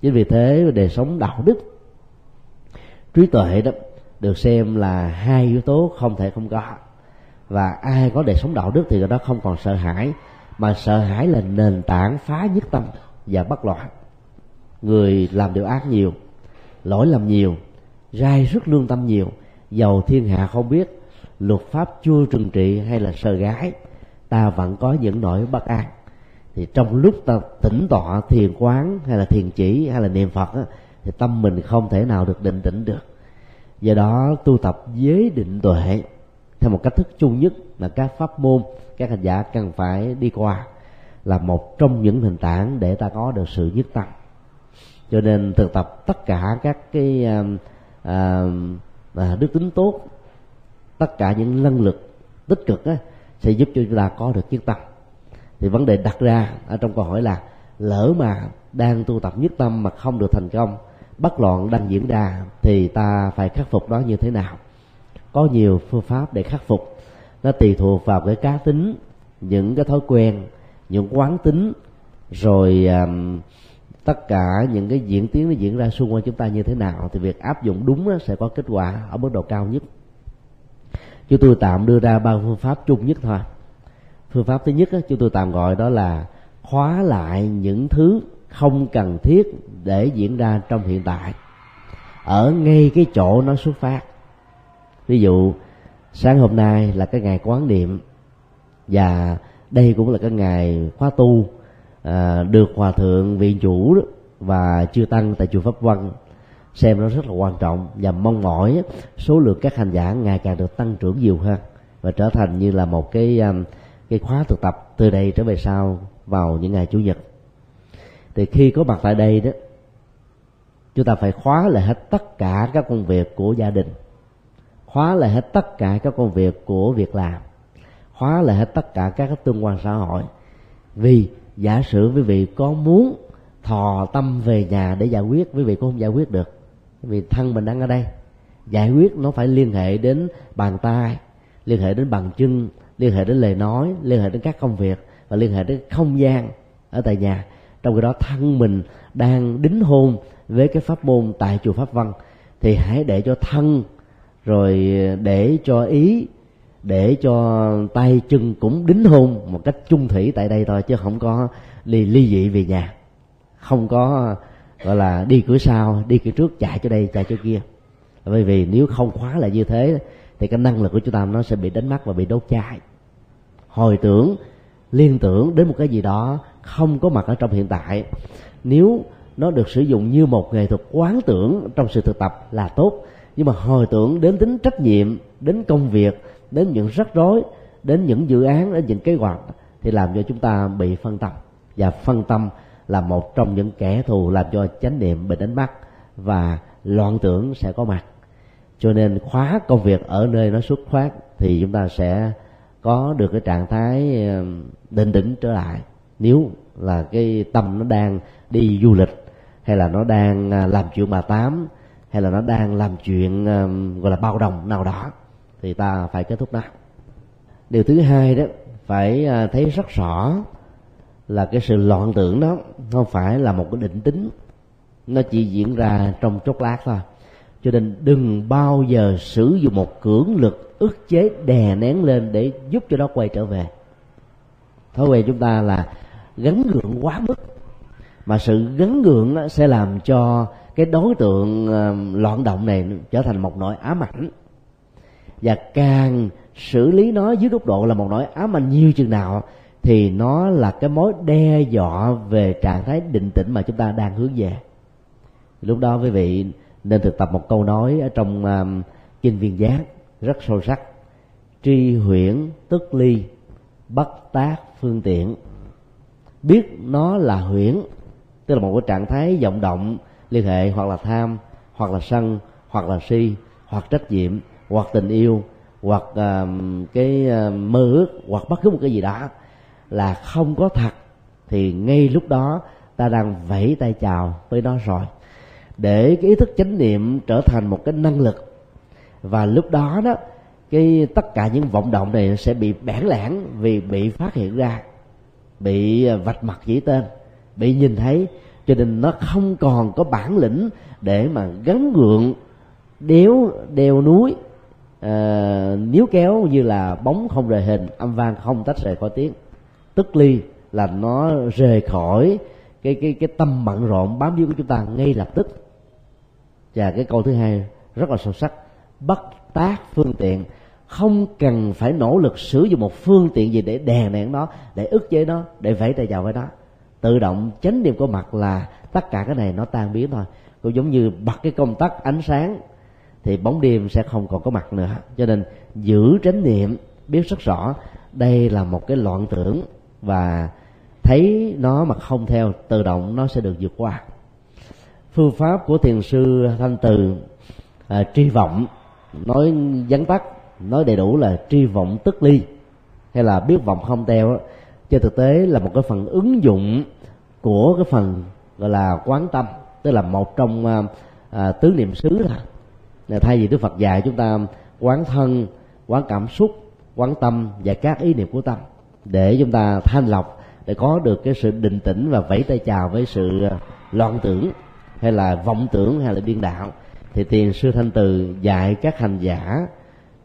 Chính vì thế đời sống đạo đức trí tuệ đó được xem là hai yếu tố không thể không có. Và ai có đời sống đạo đức thì người đó không còn sợ hãi mà sợ hãi là nền tảng phá nhất tâm và bất loạn. Người làm điều ác nhiều lỗi lầm nhiều rai rất lương tâm nhiều giàu thiên hạ không biết luật pháp chưa trừng trị hay là sờ gái ta vẫn có những nỗi bất an. Thì trong lúc ta tỉnh tọa thiền quán hay là thiền chỉ hay là niệm phật á, thì tâm mình không thể nào được định tĩnh được. Do đó tu tập giới định tuệ theo một cách thức chung nhất là các pháp môn các hành giả cần phải đi qua là một trong những hình tảng để ta có được sự nhất tâm. Cho nên thực tập tất cả các cái à, à, à, đức tính tốt tất cả những năng lực tích cực á, sẽ giúp cho chúng ta có được nhất tâm. Thì vấn đề đặt ra ở trong câu hỏi là lỡ mà đang tu tập nhất tâm mà không được thành công bất loạn đang diễn ra thì ta phải khắc phục nó như thế nào. Có nhiều phương pháp để khắc phục. Nó tùy thuộc vào cái cá tính những cái thói quen những quán tính rồi um, tất cả những cái diễn tiến nó diễn ra xung quanh chúng ta như thế nào thì việc áp dụng đúng đó sẽ có kết quả ở mức độ cao nhất. Chúng tôi tạm đưa ra ba phương pháp chung nhất thôi. Phương pháp thứ nhất đó, chúng tôi tạm gọi đó là khóa lại những thứ không cần thiết để diễn ra trong hiện tại. Ở ngay cái chỗ nó xuất phát. Ví dụ sáng hôm nay là cái ngày quán niệm và đây cũng là cái ngày khóa tu à, được hòa thượng viện chủ và chư tăng tại chùa pháp văn xem nó rất là quan trọng và mong mỏi số lượng các hành giả ngày càng được tăng trưởng nhiều hơn và trở thành như là một cái à, cái khóa thực tập từ đây trở về sau vào những ngày chủ nhật thì khi có mặt tại đây đó, chúng ta phải khóa lại hết tất cả các công việc của gia đình. Khóa lại hết tất cả các công việc của việc làm. Khóa lại hết tất cả các tương quan xã hội. Vì giả sử quý vị có muốn thò tâm về nhà để giải quyết, quý vị cũng không giải quyết được. Vì thân mình đang ở đây. Giải quyết nó phải liên hệ đến bàn tay, liên hệ đến bàn chân, liên hệ đến lời nói, liên hệ đến các công việc và liên hệ đến không gian ở tại nhà trong khi đó, thân mình đang đính hôn với cái pháp môn tại chùa pháp văn, thì hãy để cho thân, rồi để cho ý, để cho tay chân cũng đính hôn một cách chung thủy tại đây thôi, chứ không có ly ly dị về nhà. Không có, gọi là, đi cửa sau, đi cửa trước, chạy cho đây, chạy cho kia. Bởi vì nếu không khóa lại như thế, thì cái năng lực của chúng ta nó sẽ bị đánh mất và bị đốt cháy. Hồi tưởng liên tưởng đến một cái gì đó không có mặt ở trong hiện tại. Nếu nó được sử dụng như một nghệ thuật quán tưởng trong sự thực tập là tốt, nhưng mà hồi tưởng đến tính trách nhiệm, đến công việc, đến những rắc rối, đến những dự án, đến những kế hoạch thì làm cho chúng ta bị phân tâm. Và phân tâm là một trong những kẻ thù làm cho chánh niệm bị đánh mất và loạn tưởng sẽ có mặt. Cho nên khóa công việc ở nơi nó xuất phát thì chúng ta sẽ có được cái trạng thái định tĩnh trở lại. Nếu là cái tâm nó đang đi du lịch, hay là nó đang à, làm chuyện bà tám, hay là nó đang làm chuyện gọi là bao đồng nào đó, thì ta phải kết thúc nó. Điều thứ hai đó, phải à, thấy rất rõ là cái sự loạn tưởng đó không phải là một cái định tính. Nó chỉ diễn ra trong chốc lát thôi. Cho nên đừng bao giờ sử dụng một cưỡng lực ức chế đè nén lên để giúp cho nó quay trở về. Thói quen chúng ta là gắn gượng quá mức. Mà sự gắn gượng sẽ làm cho cái đối tượng loạn động này trở thành một nỗi ám ảnh. Và càng xử lý nó dưới góc độ là một nỗi ám ảnh nhiều chừng nào thì nó là cái mối đe dọa về trạng thái định tĩnh mà chúng ta đang hướng về. Lúc đó quý vị nên thực tập một câu nói ở trong um, kinh viên giác rất sâu sắc. Tri huyễn tức ly bất tác phương tiện. Biết nó là huyễn tức là một cái trạng thái vọng động liên hệ hoặc là tham hoặc là sân hoặc là si hoặc trách nhiệm hoặc tình yêu hoặc uh, cái uh, mơ ước hoặc bất cứ một cái gì đó là không có thật thì ngay lúc đó ta đang vẫy tay chào với nó rồi. Để cái ý thức chánh niệm trở thành một cái năng lực và lúc đó đó cái tất cả những vọng động này sẽ bị bẽn lãng vì bị phát hiện ra bị à, vạch mặt chỉ tên bị nhìn thấy. Cho nên nó không còn có bản lĩnh để mà gắn gượng đéo đeo núi à, níu kéo như là bóng không rời hình âm vang không tách rời khỏi tiếng. Tức ly là nó rời khỏi cái cái cái tâm bận rộn bám víu của chúng ta ngay lập tức. Và cái câu thứ hai rất là sâu sắc bất tác phương tiện không cần phải nỗ lực sử dụng một phương tiện gì để đè nén nó để ức chế nó để vẫy tay chào với nó. Tự động chánh niệm của mặt là tất cả cái này nó tan biến thôi. Cũng giống như bật cái công tắc ánh sáng thì bóng đêm sẽ không còn có mặt nữa. Cho nên giữ chánh niệm biết rất rõ đây là một cái loạn tưởng và thấy nó mà không theo tự động nó sẽ được vượt qua. Phương pháp của thiền sư thanh từ à, tri vọng nói vắn tắt nói đầy đủ là tri vọng tức ly hay là biết vọng không teo trên thực tế là một cái phần ứng dụng của cái phần gọi là quán tâm tức là một trong à, à, tứ niệm xứ là thay vì đức phật dạy chúng ta quán thân quán cảm xúc quán tâm và các ý niệm của tâm để chúng ta thanh lọc để có được cái sự định tĩnh và vẫy tay chào với sự à, loạn tưởng hay là vọng tưởng hay là điên đạo thì tiền sư thanh từ dạy các hành giả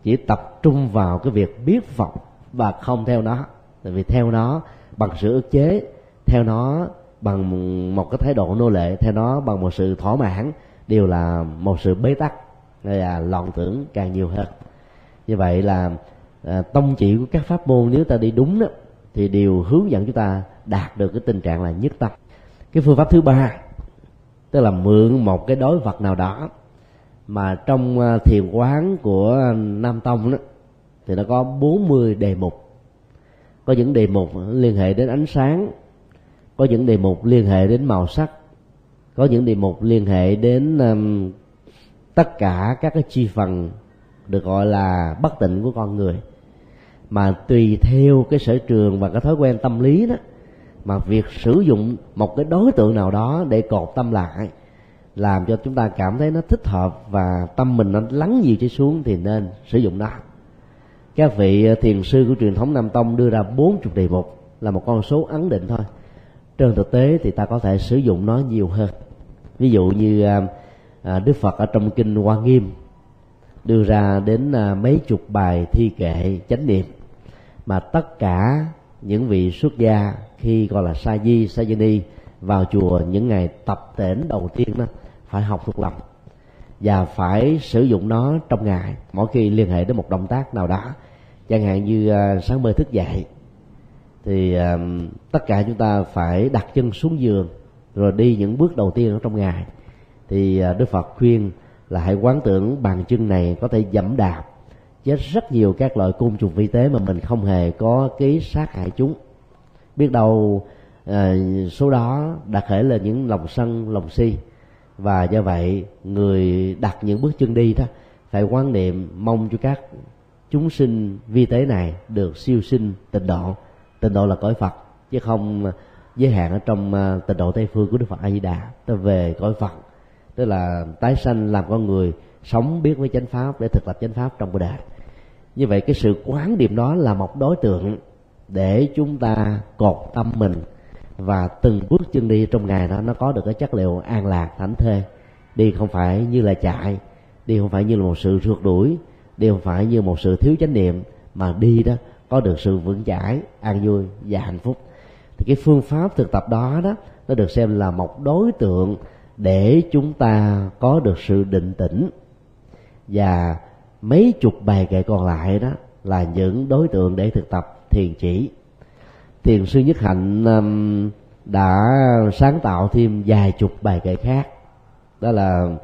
chỉ tập trung vào cái việc biết vọng và không theo nó. Tại vì theo nó bằng sự ức chế theo nó bằng một cái thái độ nô lệ theo nó bằng một sự thỏa mãn đều là một sự bế tắc. Là loạn tưởng càng nhiều hơn. Như vậy là à, tông chỉ của các pháp môn nếu ta đi đúng đó thì đều hướng dẫn chúng ta đạt được cái tình trạng là nhất tâm. Cái phương pháp thứ ba tức là mượn một cái đối vật nào đó mà trong à, thiền quán của nam tông đó thì nó có 40 đề mục. Có những đề mục liên hệ đến ánh sáng có những đề mục liên hệ đến màu sắc có những đề mục liên hệ đến um, tất cả các cái chi phần được gọi là bất tịnh của con người. Mà tùy theo cái sở trường và cái thói quen tâm lý đó mà việc sử dụng một cái đối tượng nào đó để cột tâm lại làm cho chúng ta cảm thấy nó thích hợp và tâm mình nó lắng nhiều trở xuống thì nên sử dụng nó. Các vị ờ, thiền sư của truyền thống nam tông đưa ra bốn chục đề mục là một con số ấn định thôi. Trên thực tế thì ta có thể sử dụng nó nhiều hơn. Ví dụ như ờ, ờ, đức phật ở trong kinh hoa nghiêm đưa ra đến mấy chục bài thi kệ chánh niệm mà tất cả những vị xuất gia khi gọi là sa di sa di Ni vào chùa những ngày tập tễnh đầu tiên đó phải học thuộc lòng và phải sử dụng nó trong ngày. Mỗi khi liên hệ đến một động tác nào đó, chẳng hạn như à, sáng mơ thức dậy, thì à, tất cả chúng ta phải đặt chân xuống giường rồi đi những bước đầu tiên ở trong ngày. Thì à, đức phật khuyên là hãy quán tưởng bàn chân này có thể dẫm đạp, chết rất nhiều các loại côn trùng vi tế mà mình không hề có ký sát hại chúng. Biết đâu số đó đã khởi lên những lòng sân, lòng si và do vậy, người đặt những bước chân đi đó phải quan niệm mong cho các chúng sinh vi tế này được siêu sinh tịnh độ. Tịnh độ là cõi phật, chứ không giới hạn ở trong à, tịnh độ tây phương của đức phật a di đà. Tới về cõi phật, tức là tái sanh làm con người, sống biết với chánh pháp để thực tập chánh pháp trong cuộc đời như vậy cái sự quán niệm đó là một đối tượng để chúng ta cột tâm mình và từng bước chân đi trong ngày đó, nó có được cái chất liệu an lạc, thảnh thê. Đi không phải như là chạy, đi không phải như là một sự rượt đuổi, đi không phải như một sự thiếu chánh niệm, mà đi đó có được sự vững chãi, an vui và hạnh phúc. Thì cái phương pháp thực tập đó đó, nó được xem là một đối tượng để chúng ta có được sự định tĩnh. Và mấy chục bài kệ còn lại đó là những đối tượng để thực tập thiền chỉ thiền sư nhất hạnh um, đã sáng tạo thêm vài chục bài kệ khác. Đó là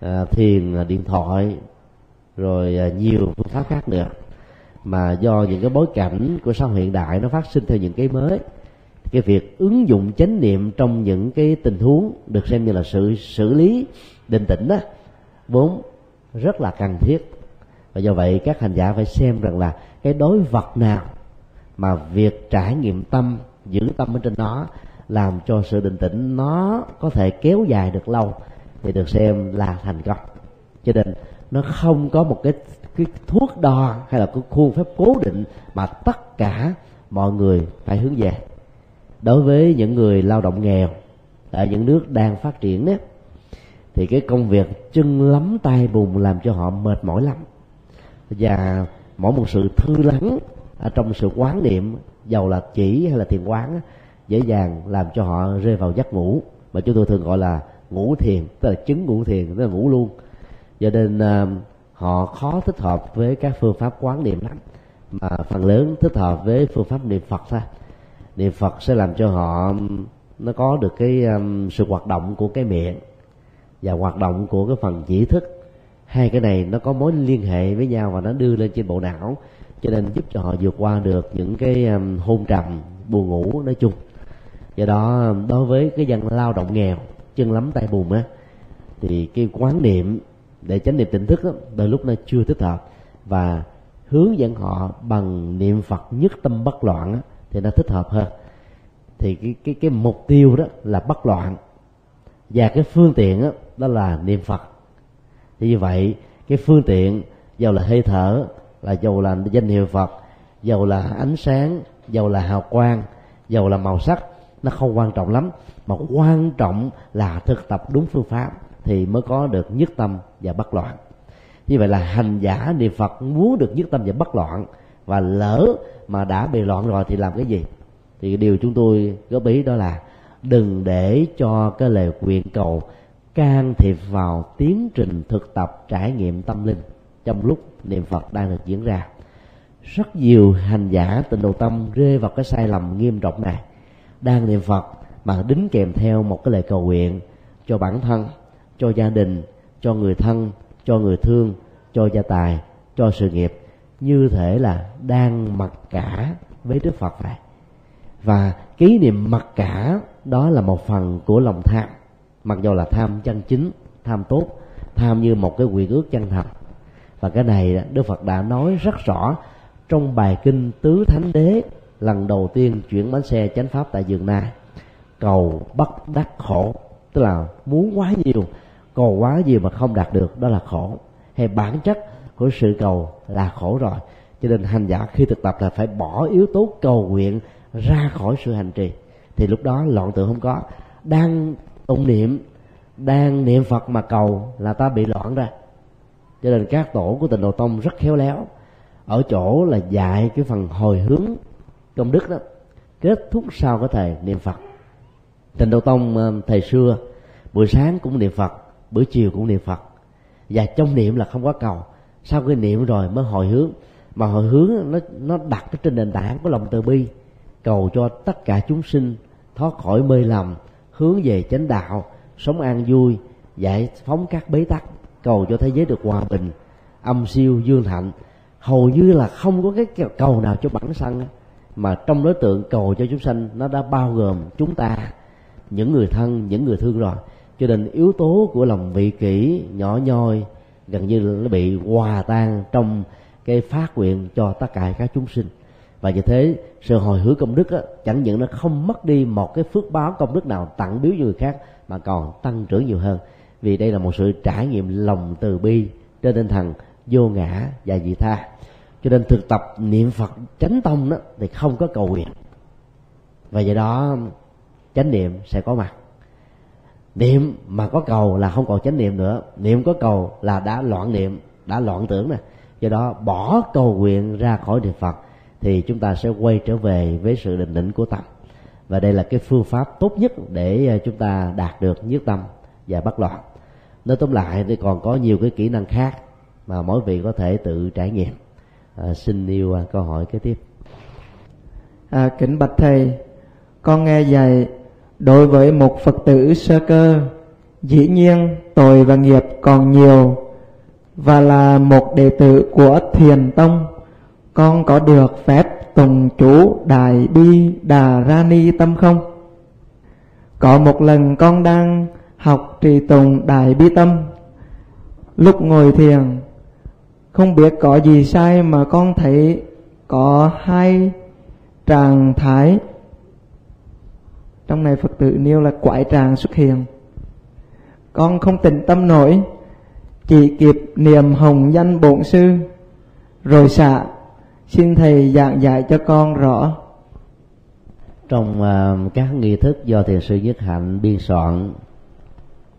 ờ, thiền ờ, điện thoại, rồi ờ, nhiều phương pháp khác nữa. Mà do những cái bối cảnh của xã hội hiện đại nó phát sinh theo những cái mới, cái việc ứng dụng chánh niệm trong những cái tình huống được xem như là sự xử lý định tĩnh đó, vốn rất là cần thiết. Và do vậy các hành giả phải xem rằng là cái đối vật nào mà việc trải nghiệm tâm, giữ tâm ở trên đó làm cho sự định tĩnh nó có thể kéo dài được lâu, thì được xem là thành công. Cho nên, nó không có một cái cái thuốc đo hay là cái khuôn phép cố định mà tất cả mọi người phải hướng về. Đối với những người lao động nghèo, ở những nước đang phát triển đó thì cái công việc chân lắm tay bùn làm cho họ mệt mỏi lắm. Và mỗi một sự thư lắng ở trong sự quán niệm giàu là chỉ hay là thiền quán dễ dàng làm cho họ rơi vào giấc ngủ. Mà chúng tôi thường gọi là ngủ thiền tức là chứng ngủ thiền tức là ngủ luôn. Cho nên à, họ khó thích hợp với các phương pháp quán niệm lắm. Mà phần lớn thích hợp với phương pháp niệm phật thôi. Niệm phật sẽ làm cho họ nó có được cái um, sự hoạt động của cái miệng và hoạt động của cái phần chỉ thức. Hai cái này nó có mối liên hệ với nhau và nó đưa lên trên bộ não cho nên giúp cho họ vượt qua được những cái um, hôn trầm buồn ngủ nói chung. Do đó um, đối với cái dân lao động nghèo chân lắm tay bùn á thì cái quán niệm để chánh niệm tỉnh thức đó, đôi lúc nó chưa thích hợp. Và hướng dẫn họ bằng niệm phật nhất tâm bất loạn á, thì nó thích hợp hơn. Thì cái cái cái mục tiêu đó là bất loạn. Và cái phương tiện đó, đó là niệm phật. Thì như vậy cái phương tiện giàu là hơi thở là dầu là danh hiệu phật, dầu là ánh sáng, dầu là hào quang, dầu là màu sắc, nó không quan trọng lắm. Mà quan trọng là thực tập đúng phương pháp thì mới có được nhất tâm và bất loạn. Như vậy là hành giả niệm phật muốn được nhất tâm và bất loạn và lỡ mà đã bị loạn rồi thì làm cái gì? Thì điều chúng tôi góp ý đó là đừng để cho cái lời quyền cầu can thiệp vào tiến trình thực tập trải nghiệm tâm linh trong lúc niệm phật đang được diễn ra. Rất nhiều hành giả tịnh độ tâm rơi vào cái sai lầm nghiêm trọng này, đang niệm phật mà đính kèm theo một cái lời cầu nguyện cho bản thân, cho gia đình, cho người thân, cho người thương, cho gia tài, cho sự nghiệp, như thể là đang mặc cả với đức phật vậy. Và ký niệm mặc cả đó là một phần của lòng tham, mặc dù là tham chân chính, tham tốt, tham như một cái quyền ước chân thật và cái này đức phật đã nói rất rõ trong bài kinh tứ thánh đế, lần đầu tiên chuyển bánh xe chánh pháp tại giường nai. Cầu bất đắc khổ, tức là muốn quá nhiều, cầu quá nhiều mà không đạt được, đó là khổ. Hay bản chất của sự cầu là khổ rồi. Cho nên hành giả khi thực tập là phải bỏ yếu tố cầu nguyện ra khỏi sự hành trì. Thì lúc đó loạn tưởng không có. Đang tụng niệm, đang niệm phật mà cầu là ta bị loạn ra cho nên các tổ của tịnh độ tông rất khéo léo. Ở chỗ là dạy cái phần hồi hướng công đức đó, kết thúc sau cái thời niệm phật. Tịnh độ tông thầy thời xưa, buổi sáng cũng niệm phật, buổi chiều cũng niệm phật. Và trong niệm là không có cầu. Sau khi niệm rồi mới hồi hướng. Mà hồi hướng nó nó đặt trên nền tảng của lòng từ bi, cầu cho tất cả chúng sinh thoát khỏi mê lầm, hướng về chánh đạo, sống an vui, giải phóng các bế tắc cầu cho thế giới được hòa bình âm siêu dương thạnh hầu như là không có cái cầu nào cho bản thân mà trong đối tượng cầu cho chúng sanh nó đã bao gồm chúng ta những người thân những người thương rồi. Cho nên yếu tố của lòng vị kỷ nhỏ nhoi gần như là nó bị hòa tan trong cái phát nguyện cho tất cả các chúng sinh. Và như thế sự hồi hướng công đức á, chẳng những nó không mất đi một cái phước báo công đức nào tặng biếu cho người khác mà còn tăng trưởng nhiều hơn vì đây là một sự trải nghiệm lòng từ bi trên tinh thần vô ngã và vị tha. Cho nên thực tập niệm phật chánh tông đó thì không có cầu nguyện. Và do đó, chánh niệm sẽ có mặt. Niệm mà có cầu là không còn chánh niệm nữa. Niệm có cầu là đã loạn niệm, đã loạn tưởng nè. Do đó, bỏ cầu nguyện ra khỏi niệm phật thì chúng ta sẽ quay trở về với sự định định của tâm. Và đây là cái phương pháp tốt nhất để à, chúng ta đạt được nhất tâm và bất loạn nói tóm lại thì còn có nhiều cái kỹ năng khác mà mỗi vị có thể tự trải nghiệm. À, xin yêu à, câu hỏi kế tiếp. À, kính bạch thầy con nghe dạy đối với một phật tử sơ cơ dĩ nhiên tội và nghiệp còn nhiều và là một đệ tử của thiền tông con có được phép tùng chú đại bi đà ra ni tâm không? Có một lần con đang học trì tùng đại bi tâm. Lúc ngồi thiền không biết có gì sai mà con thấy có hai trạng thái. Trong này phật tử nêu là quải tràng xuất hiện. Con không tỉnh tâm nổi chỉ kịp niệm hồng danh bổn sư rồi xạ xin thầy giảng dạy cho con rõ. Trong uh, các nghi thức do thiền sư nhất hạnh biên soạn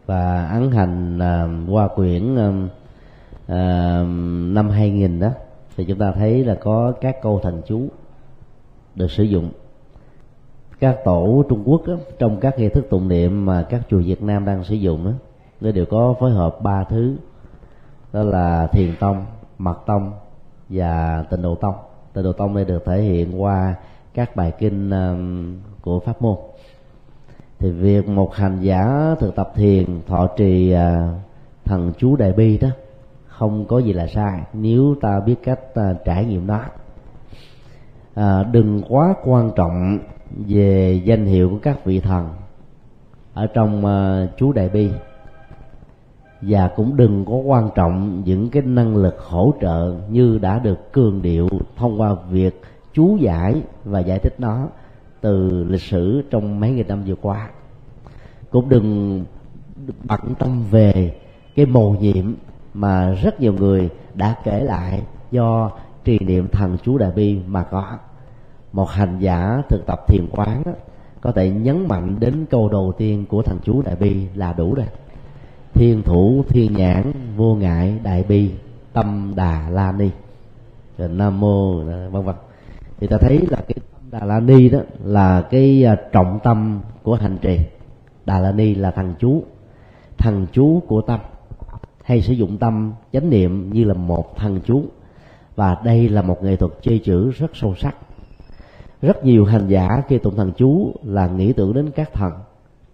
và ấn hành à, qua quyển à, à, năm 2000 đó thì chúng ta thấy là có các câu thần chú được sử dụng các tổ Trung Quốc đó, trong các nghi thức tụng niệm mà các chùa Việt Nam đang sử dụng đó, nó đều có phối hợp ba thứ đó là thiền tông, mật tông và tịnh độ tông. Tịnh độ tông đây được thể hiện qua các bài kinh của pháp môn. Thì việc một hành giả thực tập thiền thọ trì à, thần chú đại bi đó không có gì là sai nếu ta biết cách à, trải nghiệm nó. À, đừng quá quan trọng về danh hiệu của các vị thần ở trong à, chú đại bi. Và cũng đừng có quan trọng những cái năng lực hỗ trợ như đã được cường điệu thông qua việc chú giải và giải thích nó từ lịch sử trong mấy nghìn năm vừa qua. Cũng đừng bận tâm về cái mồ nhiệm mà rất nhiều người đã kể lại do trì niệm thần chú đại bi mà có. Một hành giả thực tập thiền quán có thể nhấn mạnh đến câu đầu tiên của thần chú đại bi là đủ rồi. Thiên thủ, thiên nhãn, vô ngại, đại bi, tâm đà la ni. Rồi nam mô, vân vân. Thì ta thấy là cái đà la ni đó là cái à, trọng tâm của hành trì. Đà la ni là thần chú thần chú của tâm, hay sử dụng tâm, chánh niệm như là một thần chú. Và đây là một nghệ thuật chơi chữ rất sâu sắc. Rất nhiều hành giả khi tụng thần chú là nghĩ tưởng đến các thần,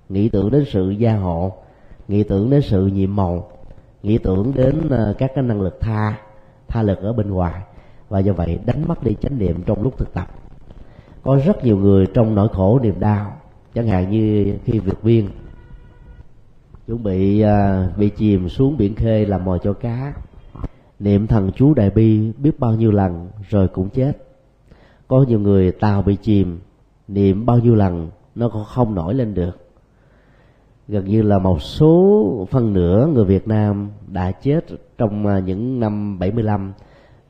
nghĩ tưởng đến sự gia hộ, nghĩ tưởng đến sự nhiệm màu, nghĩ tưởng đến à, các cái năng lực tha tha lực ở bên ngoài. Và do vậy đánh mất đi chánh niệm trong lúc thực tập có rất nhiều người trong nỗi khổ niềm đau chẳng hạn như khi vượt biên chuẩn bị uh, bị chìm xuống biển khơi làm mồi cho cá niệm thần chú đại bi biết bao nhiêu lần rồi cũng chết. Có nhiều người tàu bị chìm niệm bao nhiêu lần nó còn không nổi lên được. Gần như là một số phân nửa người Việt Nam đã chết trong à, những năm 75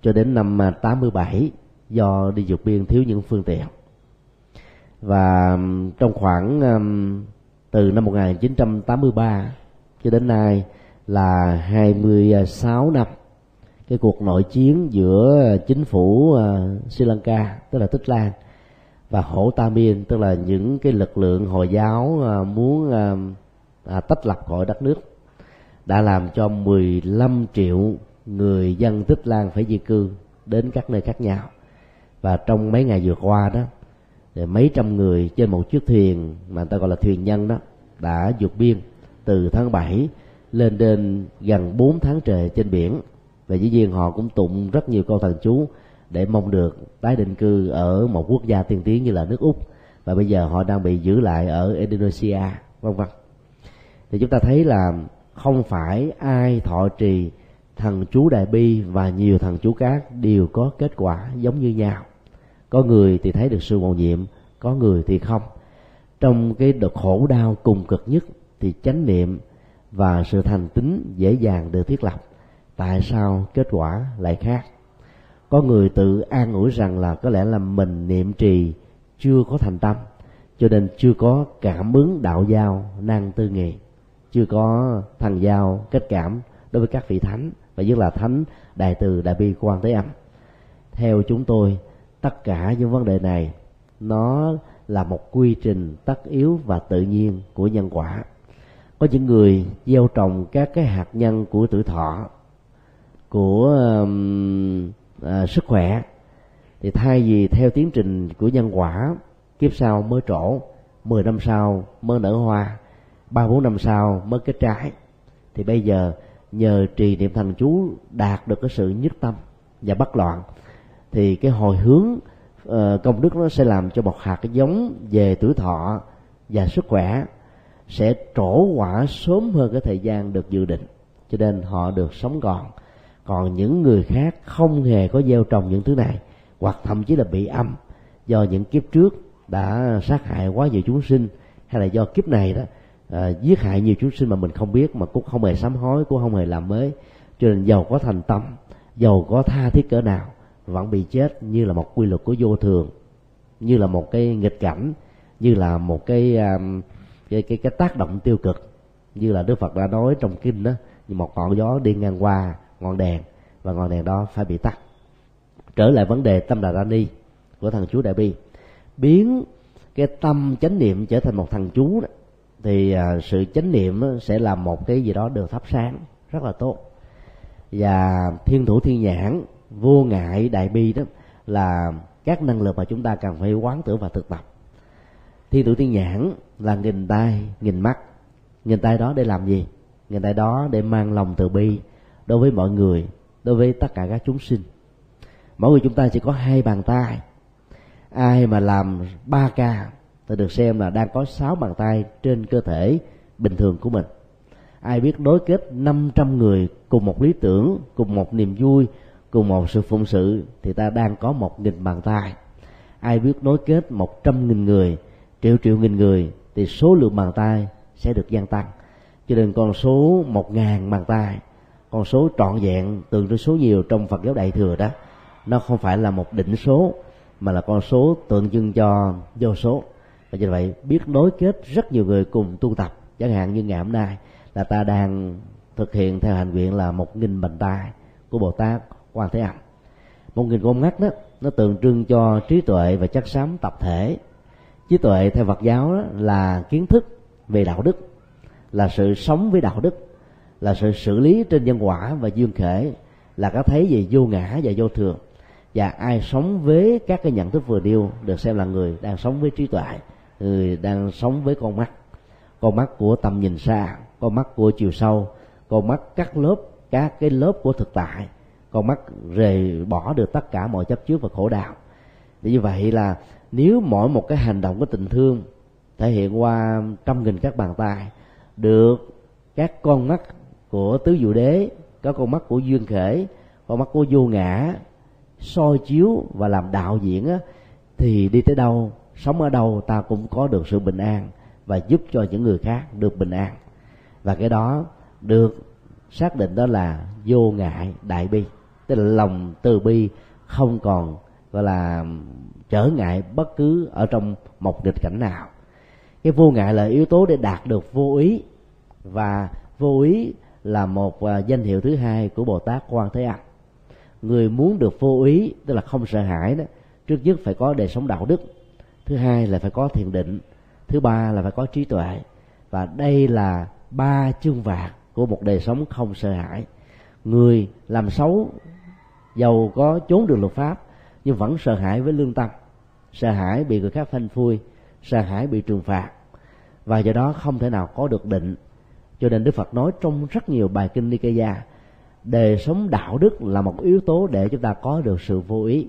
cho đến năm à, 87 do đi vượt biên thiếu những phương tiện và trong khoảng từ năm 1983 cho đến nay là 26 năm cái cuộc nội chiến giữa chính phủ uh, Sri Lanka tức là Tích Lan và Hổ Tamien tức là những cái lực lượng hồi giáo uh, muốn uh, tách lập khỏi đất nước đã làm cho 15 triệu người dân Tích Lan phải di cư đến các nơi khác nhau. Và trong mấy ngày vừa qua đó thì mấy trăm người trên một chiếc thuyền mà người ta gọi là thuyền nhân đó đã vượt biên từ tháng 7 lên đến gần 4 tháng trời trên biển. Và dĩ nhiên họ cũng tụng rất nhiều câu thần chú để mong được tái định cư ở một quốc gia tiên tiến như là nước úc. Và bây giờ họ đang bị giữ lại ở indonesia, vân vân. Thì chúng ta thấy là không phải ai thọ trì thần chú đại bi và nhiều thần chú khác đều có kết quả giống như nhau có người thì thấy được sự mầu nhiệm, có người thì không. Trong cái đợt khổ đau cùng cực nhất thì chánh niệm và sự thành tín dễ dàng được thiết lập. Tại sao kết quả lại khác? Có người tự an ủi rằng là có lẽ là mình niệm trì chưa có thành tâm, cho nên chưa có cảm ứng đạo giao năng tư nghị chưa có thần giao kết cảm đối với các vị thánh, và nhất là thánh đại từ đại bi quan thế âm. Theo chúng tôi tất cả những vấn đề này nó là một quy trình tất yếu và tự nhiên của nhân quả. Có những người gieo trồng các cái hạt nhân của tuổi thọ của à, sức khỏe thì thay vì theo tiến trình của nhân quả kiếp sau mới trổ 10 năm sau mới nở hoa ba bốn năm sau mới kết trái. Thì bây giờ nhờ trì niệm thần chú đạt được cái sự nhất tâm và bất loạn thì cái hồi hướng uh, công đức nó sẽ làm cho một hạt cái giống về tuổi thọ và sức khỏe sẽ trổ quả sớm hơn cái thời gian được dự định cho nên họ được sống còn còn những người khác không hề có gieo trồng những thứ này hoặc thậm chí là bị âm do những kiếp trước đã sát hại quá nhiều chúng sinh hay là do kiếp này đó à, giết hại nhiều chúng sinh mà mình không biết mà cũng không hề sám hối cũng không hề làm mới. Cho nên giàu có thành tâm giàu có tha thiết cỡ nào vẫn bị chết như là một quy luật của vô thường như là một cái nghịch cảnh như là một cái um, cái cái, cái tác động tiêu cực như là đức phật đã nói trong kinh đó như một ngọn gió đi ngang qua ngọn đèn và ngọn đèn đó phải bị tắt. Trở lại vấn đề tâm đà ra ni của thằng chú đại bi. Biến cái tâm chánh niệm trở thành một thằng chú đó, thì à, sự chánh niệm sẽ là một cái gì đó được thắp sáng rất là tốt. Và thiên thủ thiên nhãn vô ngại đại bi đó là các năng lực mà chúng ta cần phải quán tưởng và thực tập. Thi thủ thiên nhãn là nghìn tay nghìn mắt. Nghìn tay đó để làm gì? Nghìn tay đó để mang lòng từ bi đối với mọi người, đối với tất cả các chúng sinh. Mỗi người chúng ta chỉ có hai bàn tay. Ai mà làm ba ca thì được xem là đang có sáu bàn tay trên cơ thể bình thường của mình. Ai biết đối kết 500 người cùng một lý tưởng, cùng một niềm vui cùng một sự phụng sự thì ta đang có một nghìn bàn tay. Ai biết nối kết một trăm nghìn người, triệu triệu nghìn người thì số lượng bàn tay sẽ được gia tăng. Cho nên con số một ngàn bàn tay, con số trọn vẹn, tương đối số nhiều trong phật giáo đại thừa đó, nó không phải là một định số, mà là con số tượng trưng cho vô số. Và như vậy, biết nối kết rất nhiều người cùng tu tập. Chẳng hạn như ngày hôm nay là ta đang thực hiện theo hành nguyện là một nghìn bàn tay của bồ tát quan thế âm. Một nghìn con mắt đó, nó tượng trưng cho trí tuệ và chất xám tập thể. Trí tuệ theo phật giáo đó là kiến thức về đạo đức, là sự sống với đạo đức, là sự xử lý trên nhân quả và duyên khể, là cái thấy về vô ngã và vô thường. Và ai sống với các cái nhận thức vừa nêu được xem là người đang sống với trí tuệ, người đang sống với con mắt. Con mắt của tầm nhìn xa, con mắt của chiều sâu, con mắt cắt lớp các cái lớp của thực tại con mắt rời bỏ được tất cả mọi chấp trước và khổ đau. Vì như vậy là nếu mỗi một cái hành động của tình thương thể hiện qua trăm nghìn các bàn tay được các con mắt của tứ diệu đế các con mắt của duyên khể con mắt của vô ngã soi chiếu và làm đạo diễn á, thì đi tới đâu sống ở đâu ta cũng có được sự bình an và giúp cho những người khác được bình an. Và cái đó được xác định đó là vô ngại đại bi tức là lòng từ bi không còn, gọi là, trở ngại bất cứ ở trong một nghịch cảnh nào. Cái vô ngại là yếu tố để đạt được vô ý, và vô ý là một à, danh hiệu thứ hai của bồ tát quan thế âm. Người muốn được vô ý, tức là không sợ hãi đó, trước nhất phải có đời sống đạo đức, thứ hai là phải có thiền định, thứ ba là phải có trí tuệ, và đây là ba chương vạc của một đời sống không sợ hãi. Người làm xấu giàu có trốn được luật pháp, nhưng vẫn sợ hãi với lương tâm, sợ hãi bị người khác phanh phui, sợ hãi bị trừng phạt. Và do đó không thể nào có được định. Cho nên đức phật nói trong rất nhiều bài kinh nikaya đời sống đạo đức là một yếu tố để chúng ta có được sự vô ý.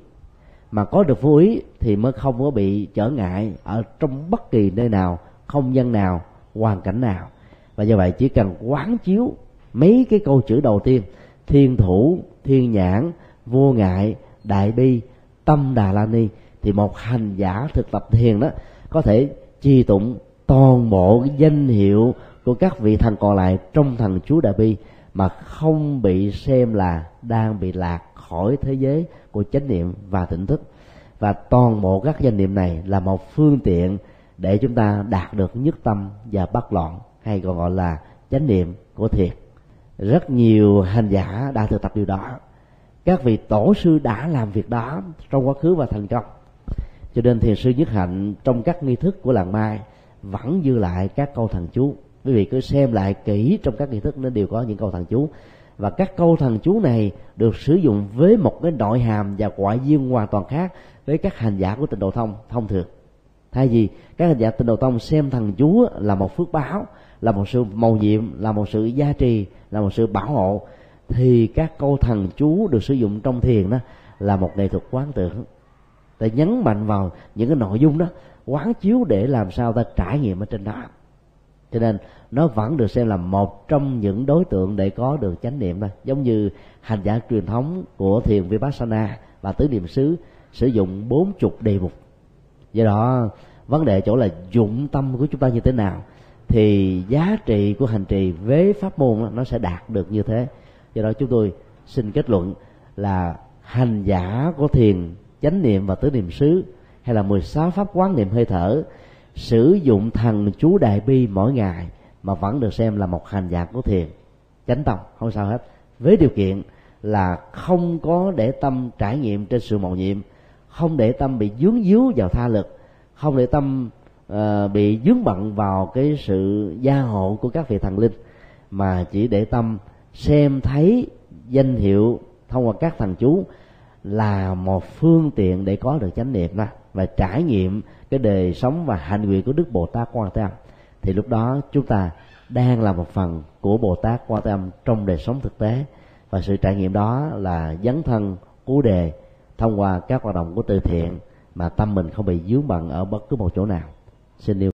Mà có được vô ý thì mới không có bị trở ngại ở trong bất kỳ nơi nào, không gian nào, hoàn cảnh nào. Và do vậy chỉ cần quán chiếu mấy cái câu chữ đầu tiên, thiên thủ, thiên nhãn vô ngại, đại bi, tâm đà la ni. Thì một hành giả thực tập thiền đó, có thể chi tụng toàn bộ cái danh hiệu của các vị thần còn lại trong thần chú đại bi mà không bị xem là đang bị lạc khỏi thế giới của chánh niệm và tỉnh thức. Và toàn bộ các danh niệm này là một phương tiện để chúng ta đạt được nhất tâm và bất loạn, hay còn gọi là chánh niệm của thiền. Rất nhiều hành giả đã thực tập điều đó các vị tổ sư đã làm việc đó trong quá khứ và thành công. Cho nên thiền sư nhất hạnh trong các nghi thức của làng mai vẫn dư lại các câu thần chú. Quý vị cứ xem lại kỹ trong các nghi thức nó đều có những câu thần chú. Và các câu thần chú này được sử dụng với một cái nội hàm và ngoại duyên hoàn toàn khác với các hành giả của tịnh độ thông thông thường. Thay vì các hành giả tịnh độ thông xem thần chú là một phước báo, là một sự mầu nhiệm, là một sự gia trì, là một sự bảo hộ thì các câu thần chú được sử dụng trong thiền đó là một nghệ thuật quán tưởng. Để nhấn mạnh vào những cái nội dung đó, quán chiếu để làm sao ta trải nghiệm ở trên đó. Cho nên, nó vẫn được xem là một trong những đối tượng để có được chánh niệm thôi giống như hành giả truyền thống của thiền vipassana và tứ niệm xứ, sử dụng bốn chục đề mục. Do đó, vấn đề chỗ là dụng tâm của chúng ta như thế nào, thì giá trị của hành trì với pháp môn nó sẽ đạt được như thế do đó chúng tôi xin kết luận là hành giả của thiền chánh niệm và tứ niệm xứ hay là 16 pháp quán niệm hơi thở sử dụng thần chú đại bi mỗi ngày mà vẫn được xem là một hành giả của thiền. Chánh tông không sao hết. Với điều kiện là không có để tâm trải nghiệm trên sự mầu nhiệm không để tâm bị dướng díu vào tha lực không để tâm uh, bị dướng bận vào cái sự gia hộ của các vị thần linh mà chỉ để tâm xem thấy danh hiệu thông qua các thần chú là một phương tiện để có được chánh niệm đó, và trải nghiệm cái đời sống và hạnh nguyện của đức bồ tát quan thế âm. Thì lúc đó chúng ta đang là một phần của bồ tát quan thế âm trong đời sống thực tế. Và sự trải nghiệm đó là dấn thân, cứu đề thông qua các hoạt động của từ thiện mà tâm mình không bị dướng bận ở bất cứ một chỗ nào. Xin yêu